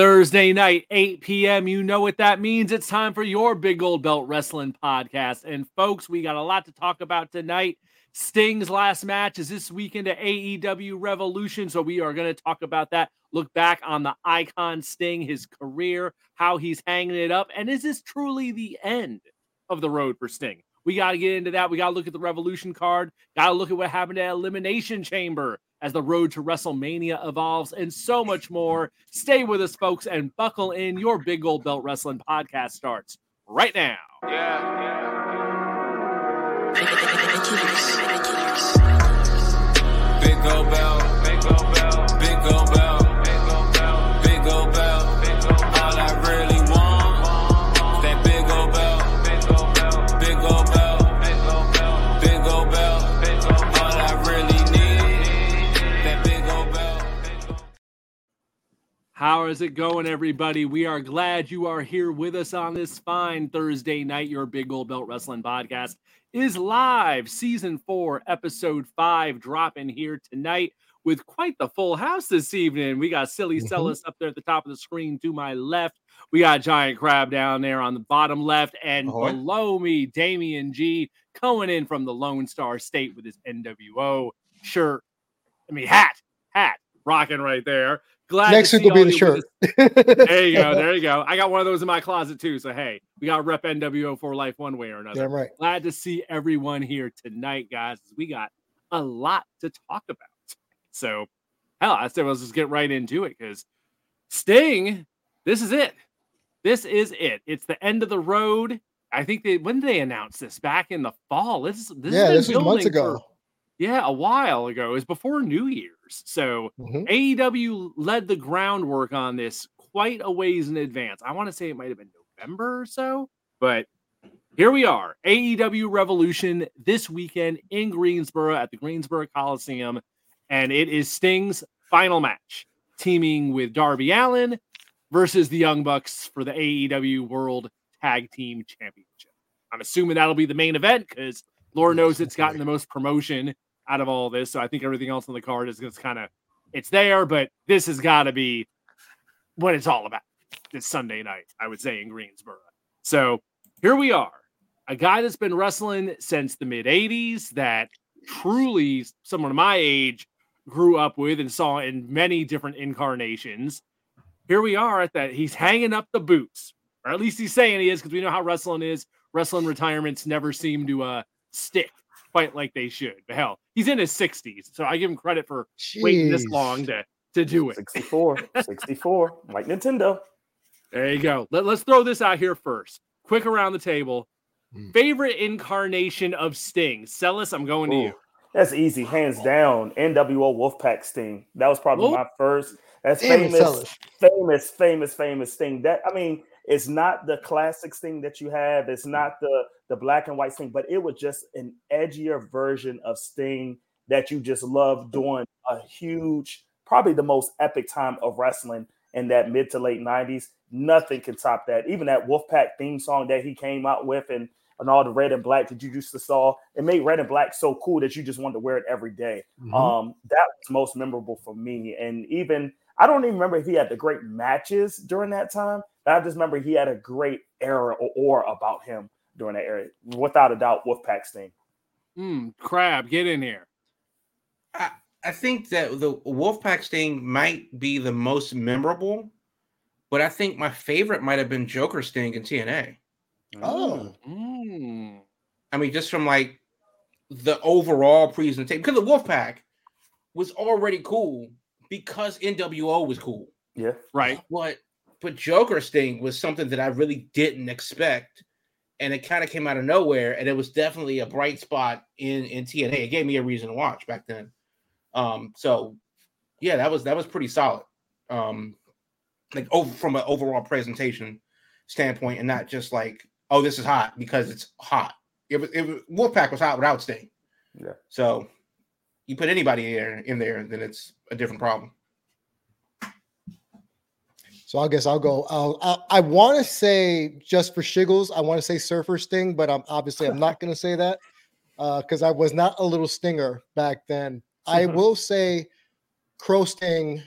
Thursday night, 8 p.m. You know what that means. It's time for your Big Gold Belt Wrestling podcast. And folks, we got a lot to talk about tonight. Sting's last match is this weekend at AEW Revolution. So we are going to talk about that. Look back on the icon Sting, his career, how he's hanging it up. And is this truly the end of the road for Sting? We got to get into that. We got to look at the Revolution card. Got to look at what happened at Elimination Chamber as the road to WrestleMania evolves, and so much more. Stay with us, folks, and buckle in. Your Big Gold Belt Wrestling podcast starts right now. Yeah. yeah. Big Gold Belt. Big Gold Belt. Big Gold Belt. How is it going, everybody? We are glad you are here with us on this fine Thursday night. Your Big Gold Belt Wrestling Podcast is live. Season four, episode five, dropping here tonight with quite the full house this evening. We got Silly mm-hmm. Celis up there at the top of the screen to my left. We got Giant Crab down there on the bottom left. And Ahoy. below me, Damian G coming in from the Lone Star State with his NWO shirt. I mean, hat, hat, rocking right there. Glad next week will be the shirt. there you go. There you go. I got one of those in my closet too. So hey, we got rep NWO for life one way or another. Damn right. Glad to see everyone here tonight, guys. We got a lot to talk about. So hell, I said let's just get right into it because Sting, this is it. This is it. It's the end of the road. I think they when did they announce this? Back in the fall. This, this yeah, this was months ago. For, yeah, a while ago. It was before New Year's. So mm-hmm. AEW led the groundwork on this quite a ways in advance. I want to say it might have been November or so, but here we are. AEW Revolution this weekend in Greensboro at the Greensboro Coliseum. And it is Sting's final match, teaming with Darby Allin versus the Young Bucks for the AEW World Tag Team Championship. I'm assuming that'll be the main event because Lord knows it's gotten the most promotion out of all this. So I think everything else on the card is just kind of it's there, but this has got to be what it's all about this Sunday night, I would say, in Greensboro. So here we are. A guy that's been wrestling since the mid 80s that truly someone my age grew up with and saw in many different incarnations. Here we are at that. He's hanging up the boots, or at least he's saying he is, because we know how wrestling is. Wrestling retirements never seem to uh, stick quite like they should. But hell, he's in his 60s, so I give him credit for Jeez. waiting this long to to do it. 64, 64, like Nintendo. There you go. Let, us throw this out here first. Quick around the table. Mm. Favorite incarnation of Sting? Celis, I'm going Ooh, to you. That's easy, hands down. NWO Wolfpack Sting. That was probably my first. That's famous, famous, famous, famous Sting. That I mean, it's not the classic Sting that you have. It's not the the black and white Sting, but it was just an edgier version of Sting that you just love doing a huge, probably the most epic time of wrestling in that mid to late 90s. Nothing can top that. Even that Wolfpack theme song that he came out with and, and all the red and black that you used to saw, it made red and black so cool that you just wanted to wear it every day. Mm-hmm. Um, that was most memorable for me. And even I don't even remember if he had the great matches during that time, but I just remember he had a great era or aura about him during that era. Without a doubt, Wolfpack Sting. Hmm, crab, get in here. I, I think that the Wolfpack Sting might be the most memorable, but I think my favorite might have been Joker Sting in TNA. Oh. Mm. I mean, just from like the overall presentation, because the Wolfpack was already cool because NWO was cool. Yeah. Right. But but Joker Sting was something that I really didn't expect. And it kind of came out of nowhere. And it was definitely a bright spot in, in TNA. It gave me a reason to watch back then. Um, so yeah, that was that was pretty solid. Um, like over from an overall presentation standpoint, and not just like, oh, this is hot because it's hot. It was it was Wolfpack was hot without Sting. Yeah. So you put anybody in, there, in there, then it's a different problem. So I guess I'll go. I'll, i want to say just for shiggles, I want to say Surfer Sting, but I'm obviously I'm not going to say that because uh, I was not a little stinger back then. I will say Crow Sting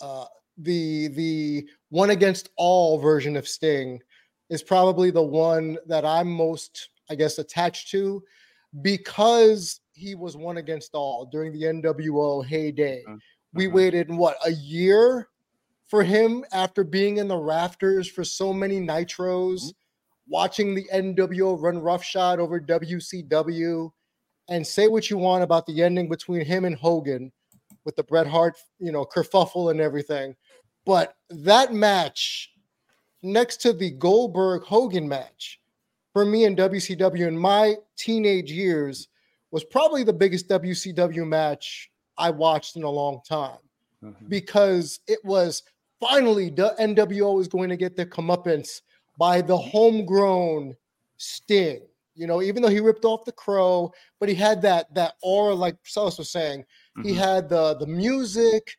uh, the the one against all version of Sting is probably the one that I'm most, I guess, attached to because he was one against all during the NWO heyday. We uh-huh. waited what a year for him after being in the rafters for so many nitros, mm-hmm. watching the NWO run roughshod over WCW, and say what you want about the ending between him and Hogan with the Bret Hart, you know, kerfuffle and everything. But that match next to the Goldberg Hogan match for me in WCW in my teenage years was probably the biggest WCW match I watched in a long time mm-hmm. because it was finally the NWO is going to get their comeuppance by the homegrown Sting. You know, even though he ripped off the crow, but he had that that aura, like Celis was saying. Mm-hmm. He had the the music.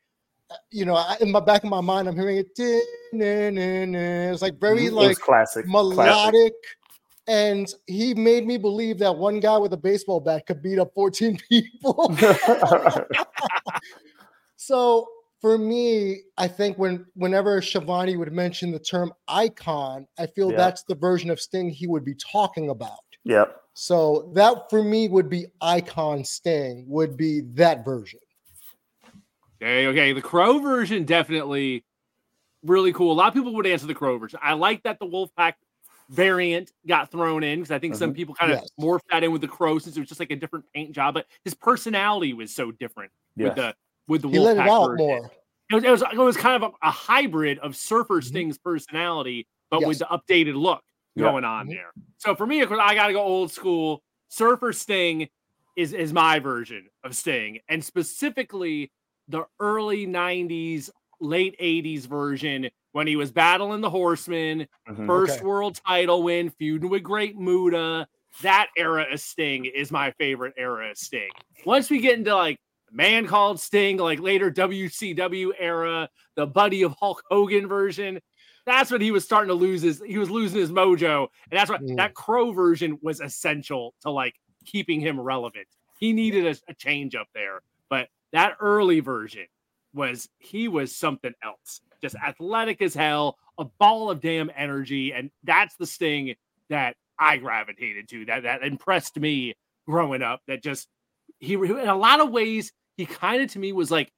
You know, in my back of my mind, I'm hearing it. It's like very mm-hmm. like classic, melodic. Classic. And he made me believe that one guy with a baseball bat could beat up 14 people. so for me, I think when whenever Schiavone would mention the term icon, I feel yeah. that's the version of Sting he would be talking about. Yeah. So that for me would be icon Sting, would be that version. Okay, okay. The Crow version definitely really cool. A lot of people would answer the Crow version. I like that the Wolfpack variant got thrown in because I think mm-hmm. some people kind of yes. morphed that in with the Crow since it was just like a different paint job. But his personality was so different yes. with the with the he let it out more. It was, it was, it was kind of a, a hybrid of Surfer. Sting's mm-hmm. personality, but yes. with the updated look going on mm-hmm. there. So for me, of course, I got to go old school. Surfer Sting is is my version of Sting, and specifically the early '90s, late '80s version when he was battling the Horsemen, mm-hmm. first okay. world title win, feuding with Great Muta. That era of Sting is my favorite era of Sting. Once we get into like man called Sting, like later WCW era, the buddy of Hulk Hogan version. That's when he was starting to lose his he was losing his mojo. And that's what mm. that crow version was essential to like keeping him relevant. He needed a, a change up there. But that early version was he was something else. Just athletic as hell, a ball of damn energy. And that's the sting that I gravitated to, that that impressed me growing up. That just he in a lot of ways he kind of to me was like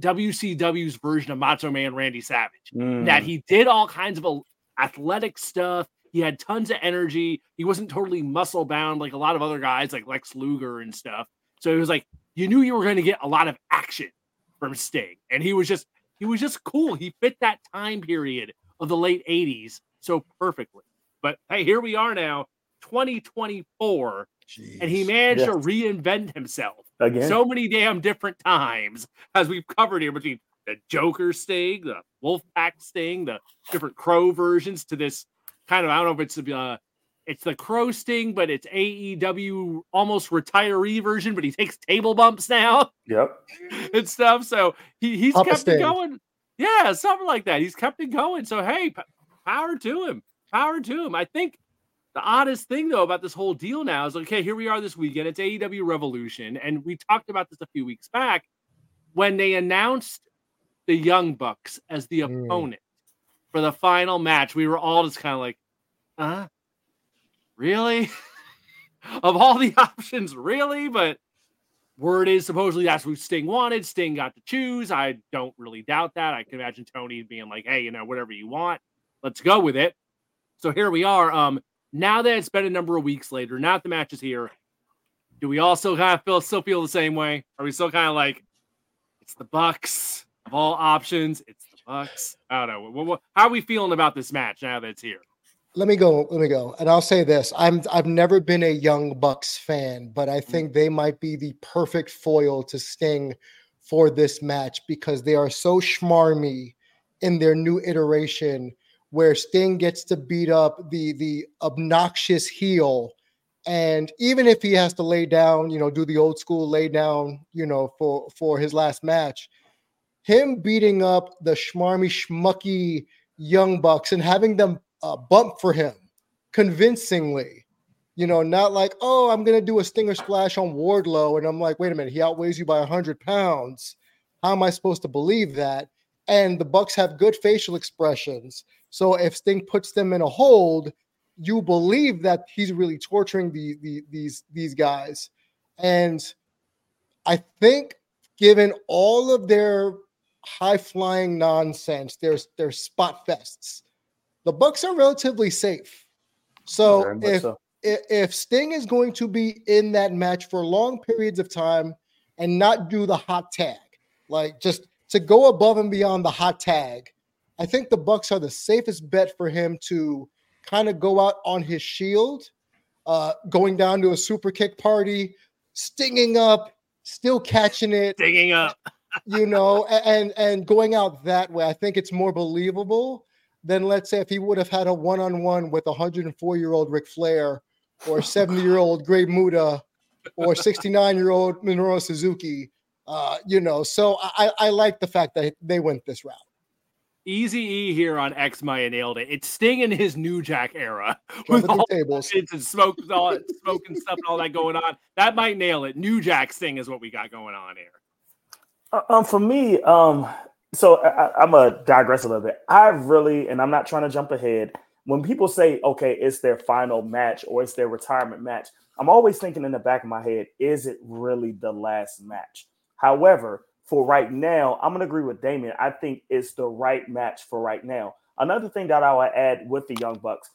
WCW's version of Macho Man Randy Savage. Mm. That he did all kinds of athletic stuff. He had tons of energy. He wasn't totally muscle bound like a lot of other guys like Lex Luger and stuff. So it was like you knew you were going to get a lot of action from Sting, and he was just he was just cool. He fit that time period of the late '80s so perfectly. But hey, here we are now, 2024, Jeez. and he managed yes. to reinvent himself again so many damn different times as we've covered here between the Joker Sting, the Wolfpack Sting, the different Crow versions to this kind of I don't know if it's uh it's the Crow Sting, but it's AEW almost retiree version, but he takes table bumps now. Yep. and stuff. So he, he's Papa kept Sting. it going. Yeah, something like that. He's kept it going. So hey, p- power to him. Power to him. I think the oddest thing though about this whole deal now is okay, here we are this weekend. It's AEW Revolution, and we talked about this a few weeks back when they announced the Young Bucks as the mm. opponent for the final match. We were all just kind of like, huh? Really? of all the options, really? But word is supposedly that's what Sting wanted. Sting got to choose. I don't really doubt that. I can imagine Tony being like, hey, you know, whatever you want, let's go with it. So here we are. Um, now that it's been a number of weeks later, now that the match is here, do we also kind of feel still feel the same way? Are we still kind of like it's the Bucks of all options? It's the Bucks. I don't know. What, what, how are we feeling about this match now that it's here? Let me go. Let me go. And I'll say this: I'm I've never been a Young Bucks fan, but I mm. think they might be the perfect foil to Sting for this match because they are so schmarmy in their new iteration where Sting gets to beat up the the obnoxious heel. And even if he has to lay down, you know, do the old school lay down, you know, for for his last match, him beating up the schmarmy schmucky young bucks and having them uh, bump for him convincingly, you know, not like, oh, I'm gonna do a stinger splash on Wardlow, and I'm like, wait a minute, he outweighs you by hundred pounds. How am I supposed to believe that? and the Bucks have good facial expressions. So if Sting puts them in a hold, you believe that he's really torturing the, the these these guys. And I think given all of their high flying nonsense, there's their spot fests. The Bucks are relatively safe. So if so. if Sting is going to be in that match for long periods of time and not do the hot tag, like just to go above and beyond the hot tag, I think the Bucks are the safest bet for him to kind of go out on his shield, uh, going down to a super kick party, stinging up, still catching it, stinging up, you know, and and going out that way. I think it's more believable than let's say if he would have had a one-on-one with a 104 year old Ric Flair or 70 year old Great Muta or 69 year old Minoru Suzuki. Uh, you know, so I, I like the fact that they went this route. Easy E here on X Maya nailed it. It's Sting in his New Jack era with all tables and smoke, all, smoke and stuff and all that going on. That might nail it. New Jack Sting is what we got going on here. Uh, um, for me, um, so I, am gonna digress a little bit. I really, and I'm not trying to jump ahead. When people say, "Okay, it's their final match" or "It's their retirement match," I'm always thinking in the back of my head, "Is it really the last match?" However, for right now, I'm gonna agree with Damien. I think it's the right match for right now. Another thing that I will add with the Young Bucks,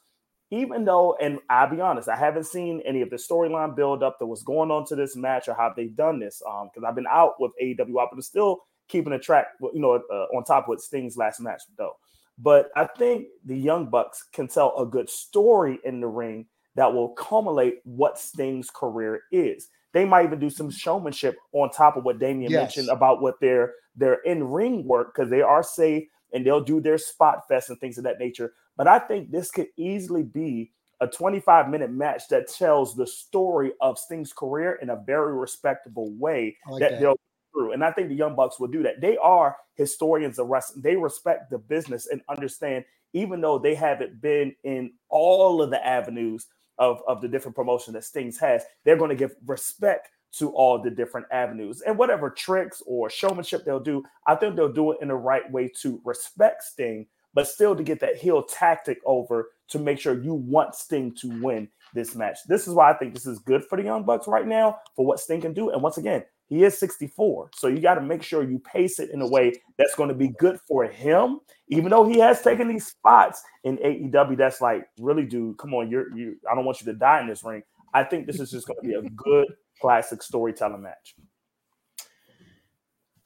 even though, and I'll be honest, I haven't seen any of the storyline build up that was going on to this match or how they've done this. Um, because I've been out with AEW, but still keeping a track, you know, uh, on top with Sting's last match though. But I think the Young Bucks can tell a good story in the ring that will culminate what Sting's career is. They might even do some showmanship on top of what Damien yes. mentioned about what their their in ring work because they are safe and they'll do their spot fest and things of that nature. But I think this could easily be a 25 minute match that tells the story of Sting's career in a very respectable way like that, that, they'll through. And I think the Young Bucks will do that. They are historians of wrestling. They respect the business and understand, even though they haven't been in all of the avenues of, of the different promotion that Stings has, they're going to give respect to all the different avenues and whatever tricks or showmanship they'll do. I think they'll do it in the right way to respect Sting, but still to get that heel tactic over to make sure you want Sting to win this match. This is why I think this is good for the Young Bucks right now for what Sting can do. And once again, he is 64. So you got to make sure you pace it in a way that's going to be good for him. Even though he has taken these spots in AEW, that's like, really, dude, come on, you're you. I don't want you to die in this ring. I think this is just going to be a good classic storytelling match.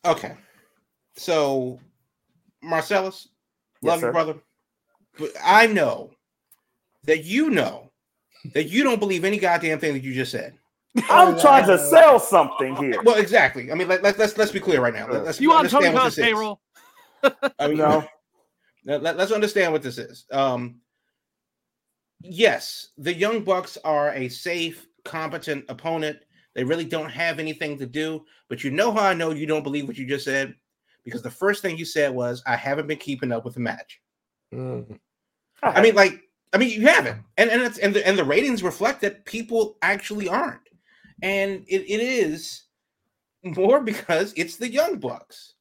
Okay. So Marcellus, love yes, you, brother. But I know that you know that you don't believe any goddamn thing that you just said. I'm trying to sell something here. Well, exactly. I mean, let, us let's let's be clear right now. Let's you on Tony Khan's payroll? I mean, no. Let, us understand what this is. Um, yes, the Young Bucks are a safe, competent opponent. They really don't have anything to do. But you know how I know you don't believe what you just said? Because the first thing you said was, "I haven't been keeping up with the match." Mm. I mean, like, I mean, you haven't, and and it's and the, and the ratings reflect that people actually aren't and it, it is more because it's the Young Bucks.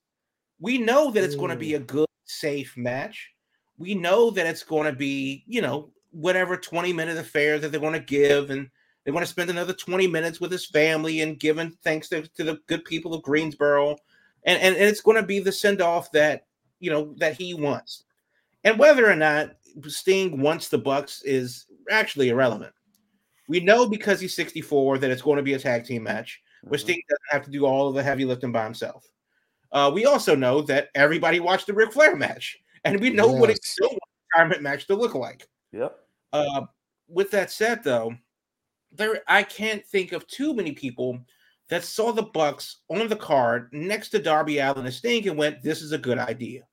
We know that it's going to be mm. a good, safe match. We know that it's going to be, you know, whatever 20 minute affair that they're going to give, and they want to spend another 20 minutes with his family and giving thanks to, to the good people of Greensboro. And, and, and it's going to be the send off that, you know, that he wants. And whether or not Sting wants the Bucks is actually irrelevant. We know because he's 64 that it's going to be a tag team match where mm-hmm. Sting doesn't have to do all of the heavy lifting by himself. Uh, we also know that everybody watched the Ric Flair match, and we know yes. what a still retirement match to look like. Yep. Uh, with that said, though, there I can't think of too many people that saw the Bucks on the card next to Darby Allin and Sting and went, "This is a good idea."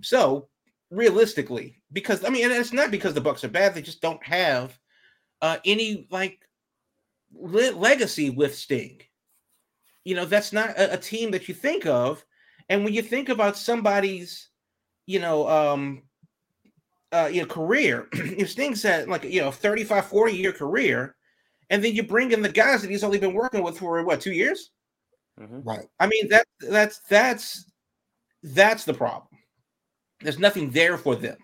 So, realistically, because I mean, and it's not because the Bucks are bad; they just don't have uh, any like le- legacy with Sting. You know, that's not a, a, team that you think of. And when you think about somebody's, you know, um, uh, you know, career, if Sting's had like, you know, 35, 40 year career, and then you bring in the guys that he's only been working with for what, two years? Mm-hmm. Right. I mean, that that's that's that's the problem. There's nothing there for them,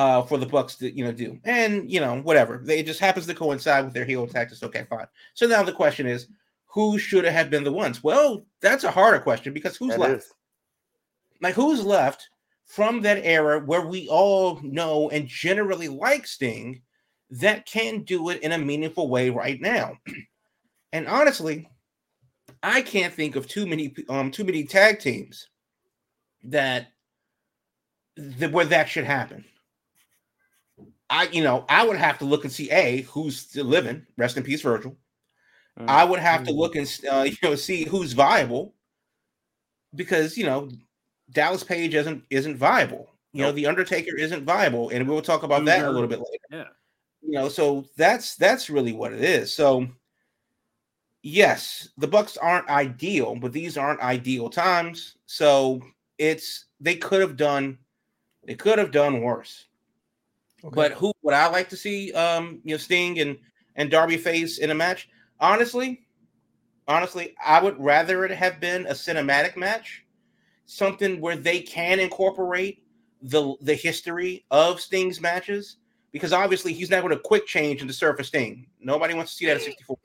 uh, for the Bucks to you know do, and you know whatever. They, it just happens to coincide with their heel tactics. Okay, fine. So now the question is, who should have been the ones? Well, that's a harder question because who's that left? Is. Like who's left from that era where we all know and generally like Sting that can do it in a meaningful way right now. and honestly, I can't think of too many um too many tag teams that, that where that should happen. I you know I would have to look and see a who's still living. Rest in peace, Virgil. Mm-hmm. I would have to look and uh, you know see who's viable because you know Dallas Page isn't isn't viable. You nope. know the Undertaker isn't viable, and we'll talk about that a little bit later. Yeah you know so that's that's really what it is so yes the bucks aren't ideal but these aren't ideal times so it's they could have done they could have done worse okay. but who would i like to see um you know sting and and darby face in a match honestly honestly i would rather it have been a cinematic match something where they can incorporate the the history of sting's matches because obviously he's not going to quick change into Surfer Sting. Nobody wants to see that at 64.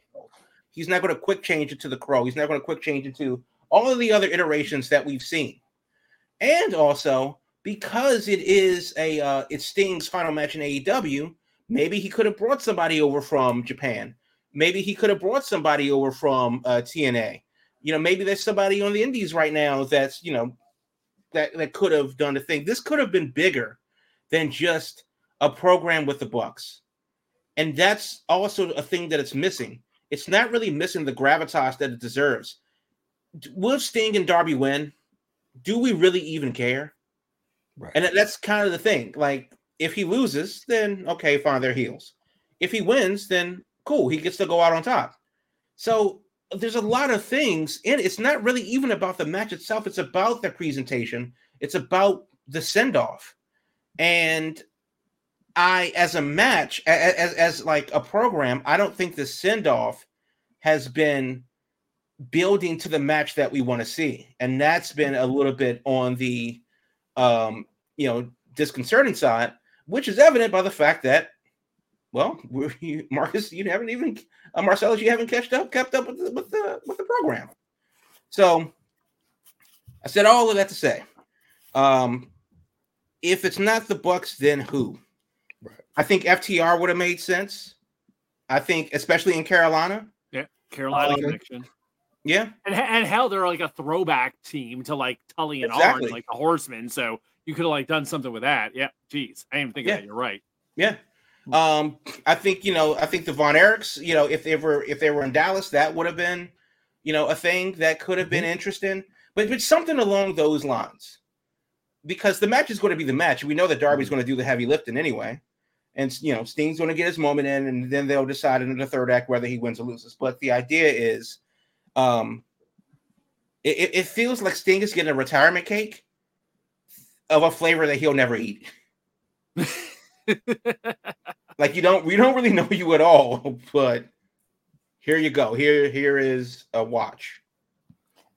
He's not going to quick change into the Crow. He's not going to quick change into all of the other iterations that we've seen. And also because it is a uh, it's Sting's final match in AEW, maybe he could have brought somebody over from Japan. Maybe he could have brought somebody over from uh, TNA. You know, maybe there's somebody on the Indies right now that's you know that that could have done the thing. This could have been bigger than just a program with the Bucks. And that's also a thing that it's missing. It's not really missing the gravitas that it deserves. Will Sting and Darby win? Do we really even care? Right. And that's kind of the thing. Like, if he loses, then okay, fine, they're heels. If he wins, then cool, he gets to go out on top. So there's a lot of things, and it's not really even about the match itself. It's about the presentation. It's about the send off, and I, as a match, as, as like a program, I don't think the send off has been building to the match that we want to see, and that's been a little bit on the, um, you know, disconcerting side, which is evident by the fact that, well, you, Marcus, you haven't even, uh, Marcellus, you haven't kept up, kept up with the, with the with the program. So, I said all of that to say, um, if it's not the Bucks, then who? Right. I think FTR would have made sense. I think, especially in Carolina. Yeah, Carolina um, connection. Yeah, and and hell, they're like a throwback team to like Tully and exactly. Arn, like the Horsemen. So you could have like done something with that. Yeah, geez, I didn't think yeah. that. You're right. Yeah. Um, I think you know, I think the Von Erichs, you know, if they were if they were in Dallas, that would have been, you know, a thing that could have been mm-hmm. interesting. But but something along those lines, because the match is going to be the match. We know that Darby's mm-hmm. going to do the heavy lifting anyway and you know Sting's going to get his moment in, and then they'll decide in the third act whether he wins or loses. But the idea is, um, it, it feels like Sting is getting a retirement cake of a flavor that he'll never eat. like you don't, we don't really know you at all, but here you go. Here, here is a watch.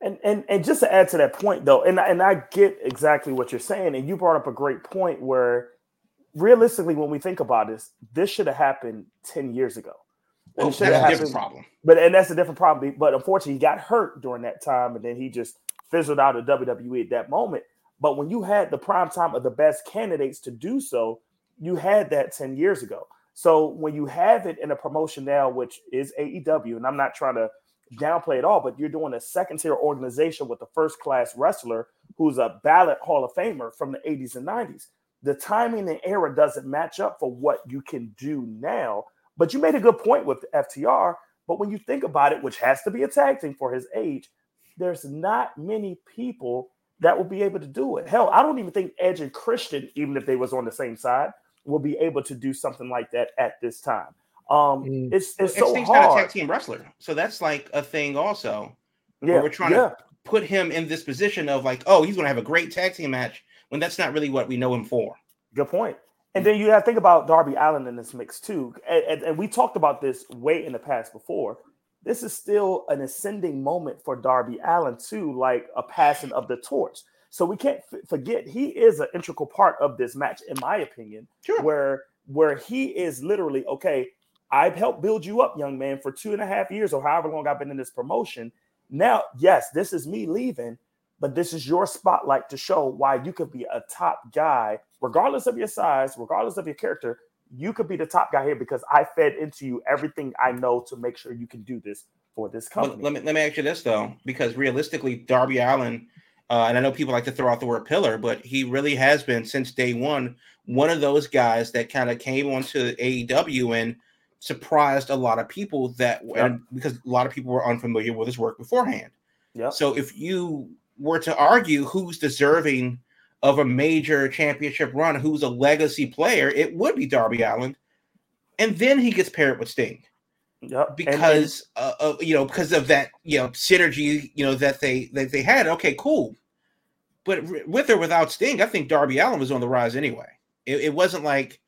And and and just to add to that point though, and and I get exactly what you're saying, and you brought up a great point where realistically, when we think about this, this should have happened 10 years ago. Well, oh, that's a different problem. But and that's a different problem. But unfortunately, he got hurt during that time, and then he just fizzled out of WWE at that moment. But when you had the prime time of the best candidates to do so, you had that 10 years ago. So when you have it in a promotion now, which is AEW, and I'm not trying to downplay it all, but you're doing a second tier organization with a first class wrestler who's a ballot Hall of Famer from the 80s and 90s the timing and era doesn't match up for what you can do now. But you made a good point with FTR. But when you think about it, which has to be a tag team for his age, there's not many people that will be able to do it. Hell, I don't even think Edge and Christian, even if they was on the same side, will be able to do something like that at this time. Um, mm. it's it's so Sting's hard. not a tag team wrestler, so that's like a thing also. Yeah, we're trying yeah. to put him in this position of like, oh, he's going to have a great tag team match when that's not really what we know him for. Good point. And then you have to think about Darby Allin in this mix too. And, and, and, we talked about this way in the past before. This is still an ascending moment for Darby Allin too, like a passing of the torch. So we can't f- forget he is an integral part of this match, in my opinion. Sure. Where where he is literally okay. I've helped build you up, young man, for two and a half years or however long I've been in this promotion. Now, yes, this is me leaving, but this is your spotlight to show why you could be a top guy, regardless of your size, regardless of your character. You could be the top guy here because I fed into you everything I know to make sure you can do this for this company. let me let me ask you this though, because realistically, Darby Allin, uh, and I know people like to throw out the word pillar, but he really has been since day one one of those guys that kind of came onto AEW and surprised a lot of people that yep. because a lot of people were unfamiliar with his work beforehand. Yeah. So if you were to argue who's deserving of a major championship run, who's a legacy player, it would be Darby Allin. And then he gets paired with Sting. Yep. Because and, and, uh, of you know, because of that, you know, synergy, you know, that they that they had. Okay, cool. But with or without Sting, I think Darby Allin was on the rise anyway. It, it wasn't like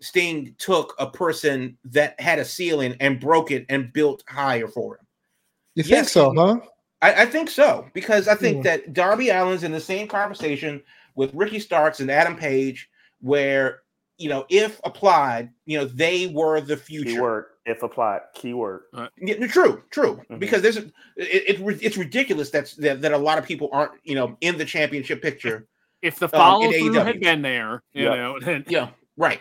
Sting took a person that had a ceiling and broke it and built higher for him. You yes, think so, huh? I, I, think so because I think yeah. that Darby Allin's in the same conversation with Ricky Starks and Adam Page, where you know, if applied, you know, they were the future. Keyword, if applied, keyword. Right. Yeah, true, true. Mm-hmm. Because there's it, it, it's ridiculous that's that, that a lot of people aren't, you know, in the championship picture. If the follow um, through had been there, you yep. know, then yeah, right.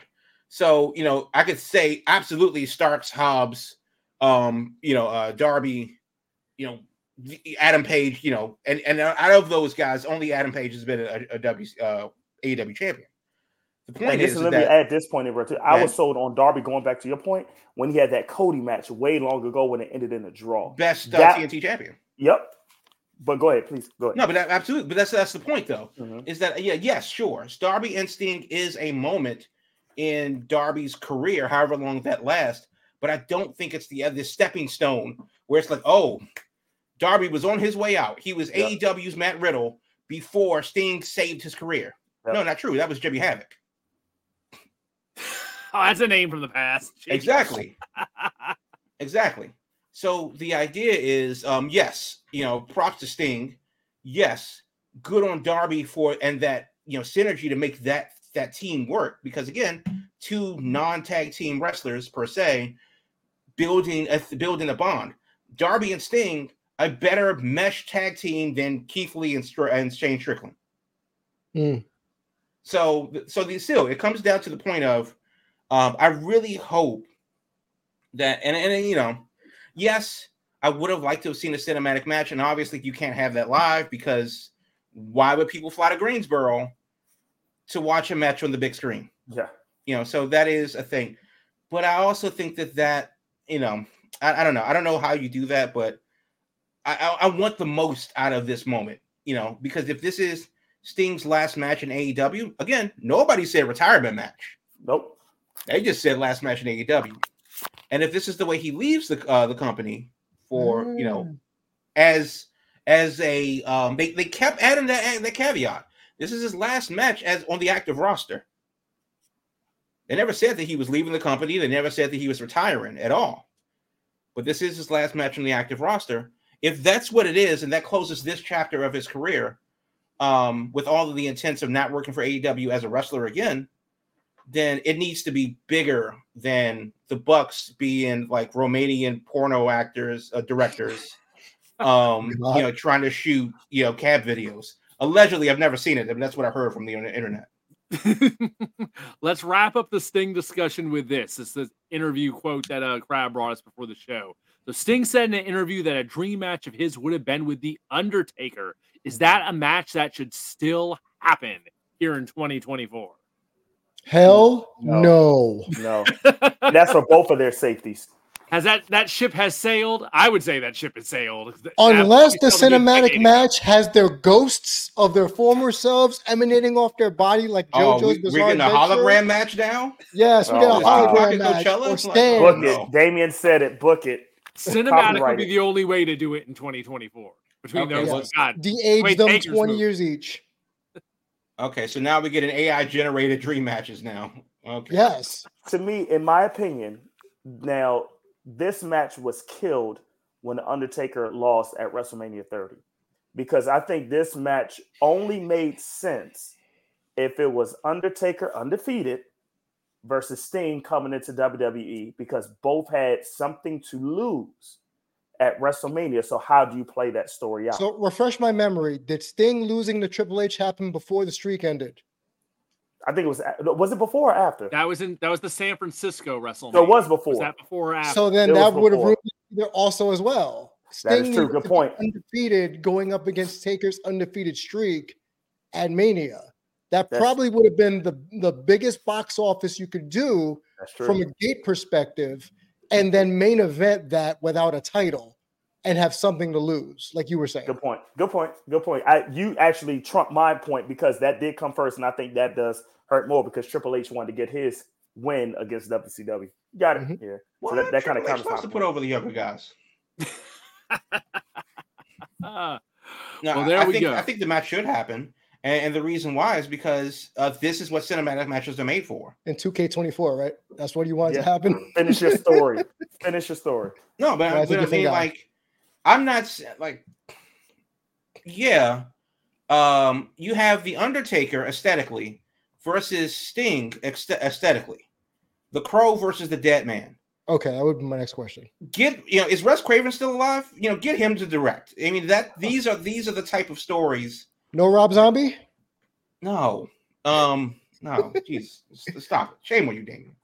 So you know, I could say absolutely Starks, Hobbs, um, you know, uh, Darby, you know, Adam Page, you know, and and out of those guys, only Adam Page has been a, a W uh, AEW champion. The point and is, is that at this point in too, I was sold on Darby. Going back to your point, when he had that Cody match way long ago when it ended in a draw, best uh, that, TNT champion. Yep. But go ahead, please go ahead. No, but that, absolutely. But that's that's the point, though. Mm-hmm. Is that yeah, yes, sure. Darby and Sting is a moment in Darby's career, however long that lasts. But I don't think it's the the stepping stone where it's like, oh, Darby was on his way out. He was yep. AEW's Matt Riddle before Sting saved his career. Yep. No, not true. That was Jimmy Havoc. Oh, that's a name from the past. Jeez. Exactly. exactly. So the idea is, um, yes, you know, props to Sting. Yes, good on Darby for and that you know synergy to make that that team work because again, two non-tag team wrestlers per se building a building a bond. Darby and Sting a better mesh tag team than Keith Lee and, Str- and Shane Strickland. Mm. So, so the, still, it comes down to the point of, um, I really hope that, and, and you know, yes, I would have liked to have seen a cinematic match, and obviously you can't have that live because why would people fly to Greensboro to watch a match on the big screen? Yeah, you know, so that is a thing. But I also think that that, you know, I, I don't know, I don't know how you do that, but I, I want the most out of this moment, you know, because if this is Sting's last match in AEW, again, nobody said retirement match. Nope. They just said last match in AEW. And if this is the way he leaves the uh, the company for, mm. you know, mm. as as a um they, they kept adding that that caveat. This is his last match as on the active roster. They never said that he was leaving the company. They never said that he was retiring at all. But this is his last match on the active roster if that's what it is, and that closes this chapter of his career, um, with all of the intents of not working for AEW as a wrestler again, then it needs to be bigger than the Bucks being like Romanian porno actors, uh, directors, um, you know, trying to shoot you know cab videos. Allegedly, I've never seen it, but that's what I heard from the internet. Let's wrap up the Sting discussion with this. It's the interview quote that uh, Crab brought us before the show. So Sting said in an interview that a dream match of his would have been with The Undertaker. Is mm-hmm. that a match that should still happen here in 2024? Hell no. No. no. That's for both of their safeties. Has that that ship has sailed? I would say that ship has sailed. Unless the cinematic match has their ghosts of their former selves emanating off their body, like JoJo's oh, we, We're getting a hologram match now. Yes, we oh, get a hologram wow. match. Book it. Damien said it. Book it. Cinematic would be the only way to do it in 2024. Between okay, those, yes. God, de-age them 20 years each. Okay, so now we get an AI generated dream matches now. Okay. Yes. To me, in my opinion, now this match was killed when the Undertaker lost at WrestleMania 30 because I think this match only made sense if it was Undertaker undefeated versus Sting coming into WWE because both had something to lose at WrestleMania. So how do you play that story out? So refresh my memory. Did Sting losing to Triple H happen before the streak ended? I think it was was it before or after? That was in that was the San Francisco WrestleMania. So it was before. Was that before or after? So then It that would have before. ruined it also as well. That is true. Good to be point. Undefeated going up against Taker's undefeated streak at Mania. That That's- probably would have been the, the biggest box office you could do from a gate perspective, and then main event that without a title and have something to lose, like you were saying. Good point. Good point. Good point. I you actually trumped my point because that did come first, and I think that does hurt more because Triple H wanted to get his win against WCW. Got it. Mhm. Yeah. Well, that- that kinda Triple H counters wants my to put over the younger guys. No, Well, there I we think, go. I think the match should happen, and, and the reason why is because uh, this is what cinematic matches are made for. In 2K24, right? That's what you want Yeah. to happen. Finish your story. Finish your story. No, but, but I different mean, guy. like, I'm not s- like, yeah. Um, you have the Undertaker aesthetically versus Sting aesthetically, the Crow versus the Dead Man. Okay, that would be my next question. Get you know, is Wes Craven still alive? You know, get him to direct. I mean, that these are these are the type of stories. No Rob Zombie? No, um, no, jeez, stop it. Shame on you, Damien.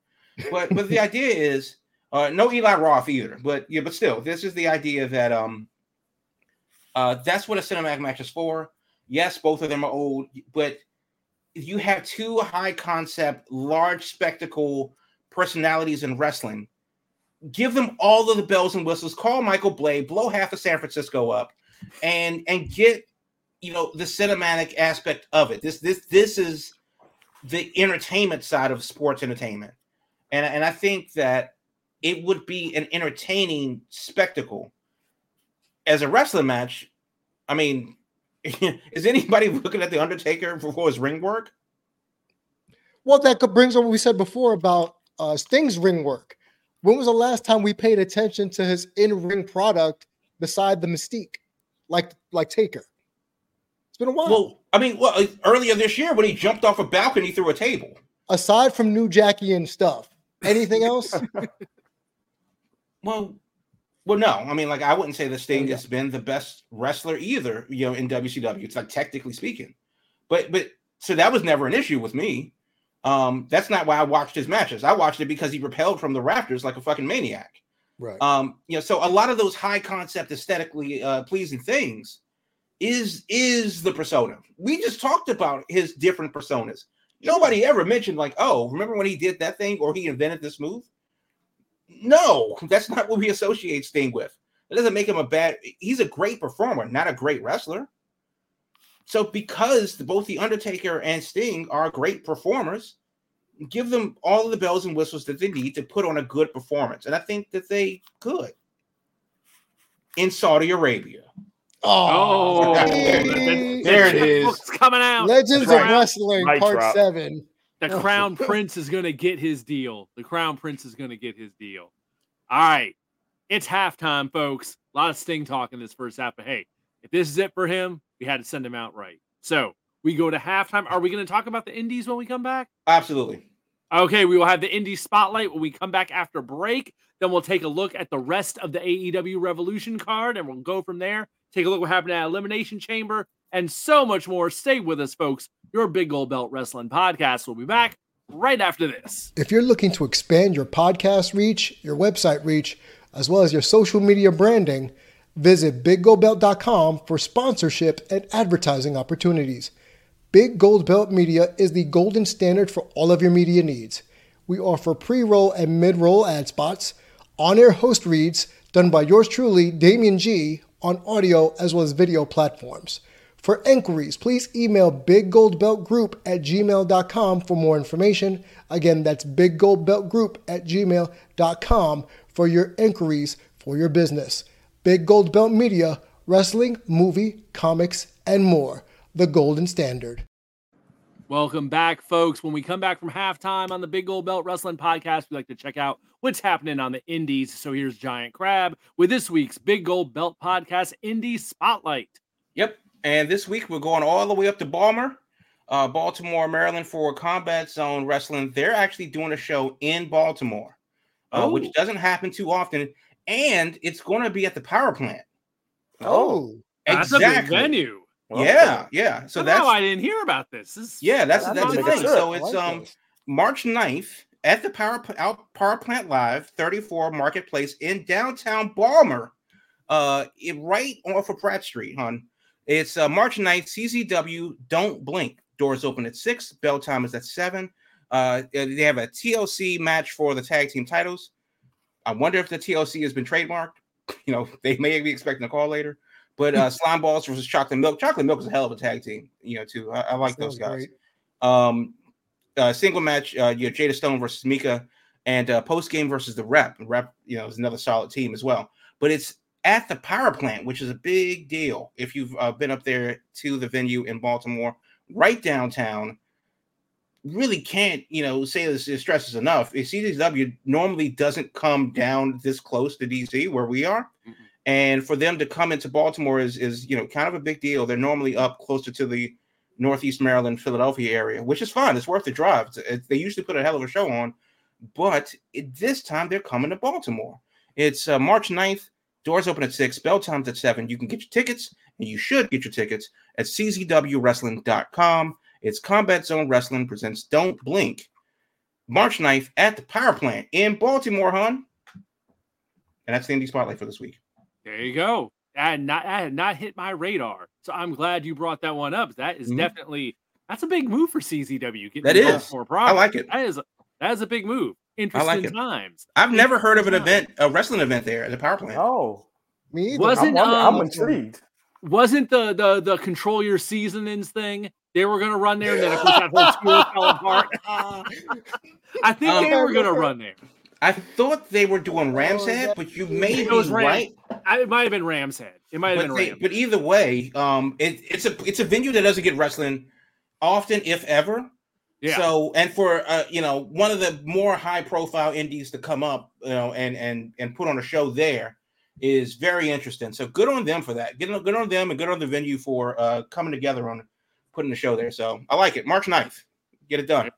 But but the idea is uh, no Eli Roth either. But yeah, but still, this is the idea that um, uh, that's what a cinematic match is for. Yes, both of them are old, but if you have two high concept, large spectacle personalities in wrestling. Give them all of the bells and whistles. Call Michael Bay, blow half of San Francisco up, and and get you know the cinematic aspect of it. This this this is the entertainment side of sports entertainment, and and I think that it would be an entertaining spectacle as a wrestling match. I mean, is anybody looking at the Undertaker for his ring work? Well, that brings up what we said before about uh, Sting's ring work. When was the last time we paid attention to his in-ring product beside the mystique, like like Taker? Been a while. Well, I mean, well, earlier this year when he jumped off a balcony through a table. Aside from New Jackie and stuff, anything else? Well, well, no. I mean, like I wouldn't say that Sting Yeah. has been the best wrestler either. You know, in WCW, it's like technically speaking, but but so that was never an issue with me. Um, that's not why I watched his matches. I watched it because he repelled from the rafters like a fucking maniac. right. Um, you know, so a lot of those high concept, aesthetically uh, pleasing things is is the persona. We just talked about his different personas. Nobody ever mentioned like, oh, remember when he did that thing or he invented this move? No, that's not what we associate Sting with. It doesn't make him a bad. He's a great performer, not a great wrestler. So because both the Undertaker and Sting are great performers, give them all the bells and whistles that they need to put on a good performance, and I think that they could. In Saudi Arabia, Oh, oh that- the- There it the is. coming out. Legends of Wrestling Mic Part drop. Seven. the oh. crown prince is going to get his deal. The crown prince is going to get his deal. All right, it's halftime, folks. A lot of Sting talk in this first half, but hey, if this is it for him, we had to send him out right. So we go to halftime. Are we going to talk about the Indies when we come back? absolutely. Okay, we will have the Indie Spotlight when we come back after break. Then we'll take a look at the rest of the AEW Revolution card and we'll go from there. Take a look what happened at Elimination Chamber and so much more. Stay with us, folks. Your Big Gold Belt Wrestling Podcast will be back right after this. If you're looking to expand your podcast reach, your website reach, as well as your social media branding, visit biggoldbelt.com for sponsorship and advertising opportunities. Big Gold Belt Media is the golden standard for all of your media needs. We offer pre roll and mid roll ad spots, on air host reads done by yours truly, Damien G, on audio as well as video platforms. For inquiries, please email biggoldbeltgroup at gmail.com for more information. Again, that's biggoldbeltgroup at gmail.com for your inquiries for your business. Big Gold Belt Media, wrestling, movie, comics, and more. The golden standard. Welcome back, folks. When we come back from halftime on the Big Gold Belt Wrestling Podcast, we like to check out what's happening on the Indies. So here's Giant Crab with this week's Big Gold Belt Podcast Indie Spotlight. Yep. And this week we're going all the way up to Balmer, uh, Baltimore, Maryland for Combat Zone Wrestling. They're actually doing a show in Baltimore, uh, which oh. doesn't happen too often. And it's going to be at the power plant. Oh, exactly. that's a big venue. Well, yeah, yeah. So that's I didn't hear about this. this yeah, that's that's, that's the thing. So it's like um this. March 9th at the Power Power Plant Live 34 Marketplace in downtown Balmer, uh, it, right off of Pratt Street, hon. It's uh, March 9th, CZW Don't Blink. Doors open at 6, bell time is at 7. Uh, they have a TLC match for the tag team titles. I wonder if the TLC has been trademarked. You know, they may be expecting a call later. But uh, Slime Balls versus Chocolate Milk. Chocolate Milk is a hell of a tag team, you know, too. I, I like those guys. Um, uh, single match, uh, you know, Jada Stone versus Mika, and uh, post game versus the Rep. Rep, you know, is another solid team as well. But it's at the power plant, which is a big deal if you've uh, been up there to the venue in Baltimore, right downtown. Really can't, you know, say this, this stresses enough. CZW normally doesn't come down this close to DC where we are. Mm-hmm. And for them to come into Baltimore is, is, you know, kind of a big deal. They're normally up closer to the Northeast Maryland, Philadelphia area, which is fine. It's worth the drive. It's, they usually put a hell of a show on, but it, this time they're coming to Baltimore. It's uh, March 9th. Doors open at 6, bell times at 7. You can get your tickets, and you should get your tickets at czwwrestling.com. It's Combat Zone Wrestling presents Don't Blink, March 9th at the Power Plant in Baltimore, hon. And that's the indie spotlight for this week. There you go. I had not I had not hit my radar. So I'm glad you brought that one up. That is mm-hmm. definitely that's a big move for CZW. That is more I like it. That is that is a big move. Interesting I like times. I've never heard of an event, a wrestling event there at the power plant. Oh, me either. Wasn't I'm, um, I'm intrigued. Wasn't the the the control your seasonings thing? They were gonna run there, and then of course that whole school fell apart. I think um, they were gonna run there. I thought they were doing Ram's Head, but you may it be Ram, right. it might have been Ram's Head. It might have but been they, But either way, um, it, it's a it's a venue that doesn't get wrestling often, if ever. Yeah. So, and for uh, you know, one of the more high profile indies to come up, you know, and and and put on a show there is very interesting. So, good on them for that. Good on, good on them, and good on the venue for uh coming together on putting the show there. So, I like it. March 9th. Get it done.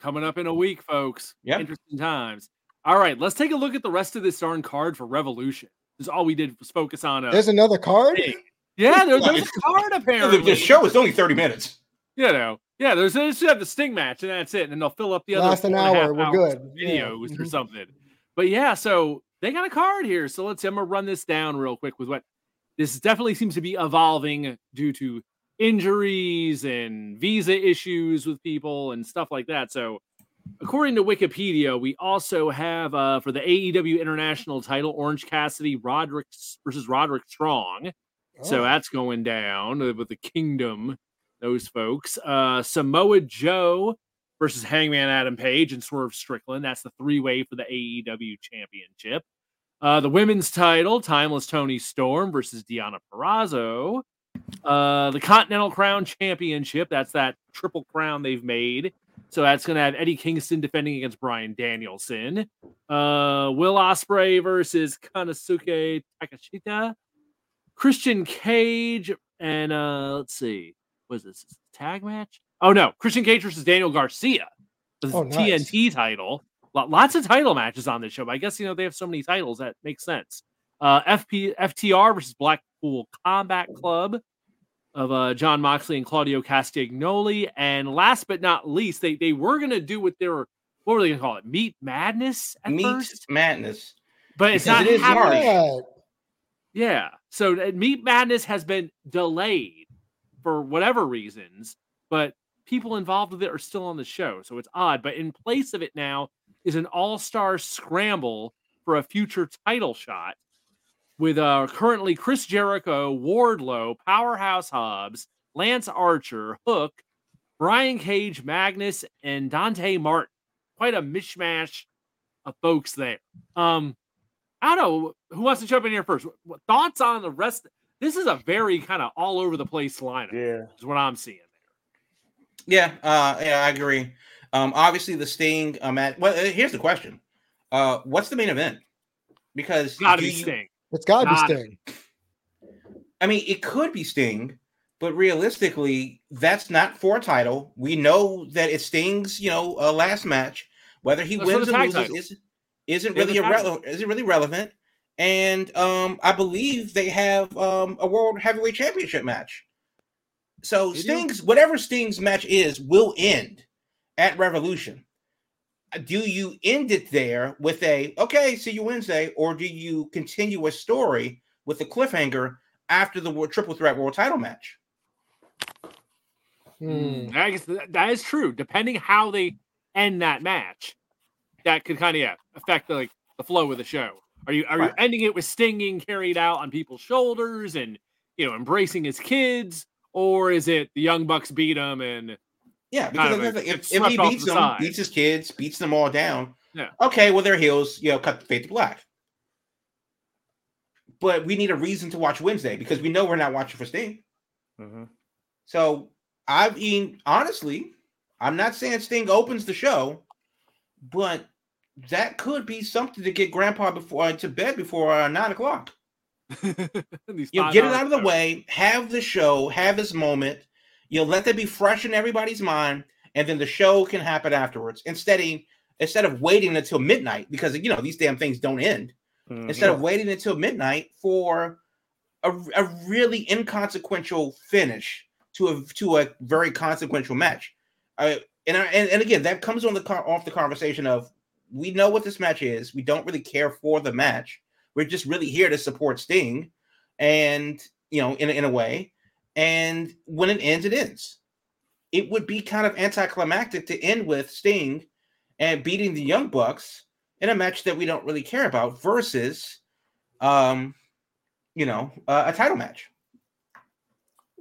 Coming up in a week, folks. Yeah. Interesting times. All right, let's take a look at the rest of this darn card for Revolution. Because all we did was focus on. A there's another card. Yeah, there, there's a card apparently. The, show is only thirty minutes. You know, yeah. There's they just have the Sting match and that's it, and they'll fill up the other last an hour. We're good. Videos yeah. or mm-hmm. something. But yeah, so they got a card here. So let's. I'm gonna run this down real quick with what this definitely seems to be evolving due to injuries and visa issues with people and stuff like that. So According to Wikipedia, we also have uh, for the AEW International title Orange Cassidy Roderick versus Roderick Strong. Oh. So that's going down with the Kingdom, those folks. Uh, Samoa Joe versus Hangman Adam Page and Swerve Strickland. That's the three way for the AEW Championship. Uh, the women's title, Timeless Toni Storm versus Deonna Purrazzo. Uh, the Continental Crown Championship, that's that triple crown they've made. So that's going to have Eddie Kingston defending against Bryan Danielson. Uh, Will Ospreay versus Konosuke Takeshita. Christian Cage and uh, let's see, was this tag match? Oh no, Christian Cage versus Daniel Garcia. The oh, nice. TNT title. Lots of title matches on this show. But I guess you know they have so many titles that makes sense. Uh, FP FTR versus Blackpool Combat Club of uh, Jon Moxley and Claudio Castagnoli. And last but not least, they, they were going to do what they were, what were they going to call it? Meat Madness Meat first? Madness. But it's because not it happening. Yeah. So uh, Meat Madness has been delayed for whatever reasons, but people involved with it are still on the show. So it's odd. But in place of it now is an all star scramble for a future title shot with uh, currently Chris Jericho, Wardlow, Powerhouse Hobbs, Lance Archer, Hook, Brian Cage, Magnus, and Dante Martin. Quite a mishmash of folks there. Um, I don't know who wants to jump in here first. What, thoughts on the rest? This is a very kind of all over the place lineup. Yeah, is what I'm seeing there. Yeah, uh, yeah, I agree. Um, obviously the Sting. Um, at well, uh, here's the question: uh, What's the main event? Because gotta be you, Sting. It's got to be Sting. I mean, it could be Sting, but realistically, that's not for a title. We know that it stings, you know, a last match. Whether he that's wins or loses is, isn't really irrelevant. Isn't really relevant. And um, I believe they have um, a world heavyweight championship match. So Sting's whatever Sting's match is will end at Revolution. Do you end it there with a okay, see you Wednesday, or do you continue a story with a cliffhanger after the triple threat world title match? Hmm. I guess that is true. Depending how they end that match, that could kind of yeah, affect the, like the flow of the show. Are you are right. you ending it with stinging carried out on people's shoulders and you know embracing his kids, or is it the young bucks beat him and yeah, because if, if, if he beats them, side. beats his kids, beats them all down, yeah, okay, well their heels, you know, cut the fade to black. But we need a reason to watch Wednesday because we know we're not watching for Sting. Mm-hmm. So I've mean, honestly, I'm not saying Sting opens the show, but that could be something to get Grandpa before uh, to bed before uh, nine o'clock. you know, get it out of the way, have the show, have this moment. You know, let that be fresh in everybody's mind, and then the show can happen afterwards. Instead of instead of waiting until midnight, because you know these damn things don't end. Mm-hmm. Instead of waiting until midnight for a, a really inconsequential finish to a to a very consequential match. Uh, and, and and again, that comes on the off the conversation of we know what this match is. We don't really care for the match. We're just really here to support Sting, and you know, in in a way. And when it ends, it ends. It would be kind of anticlimactic to end with Sting and beating the Young Bucks in a match that we don't really care about versus, um, you know, uh, a title match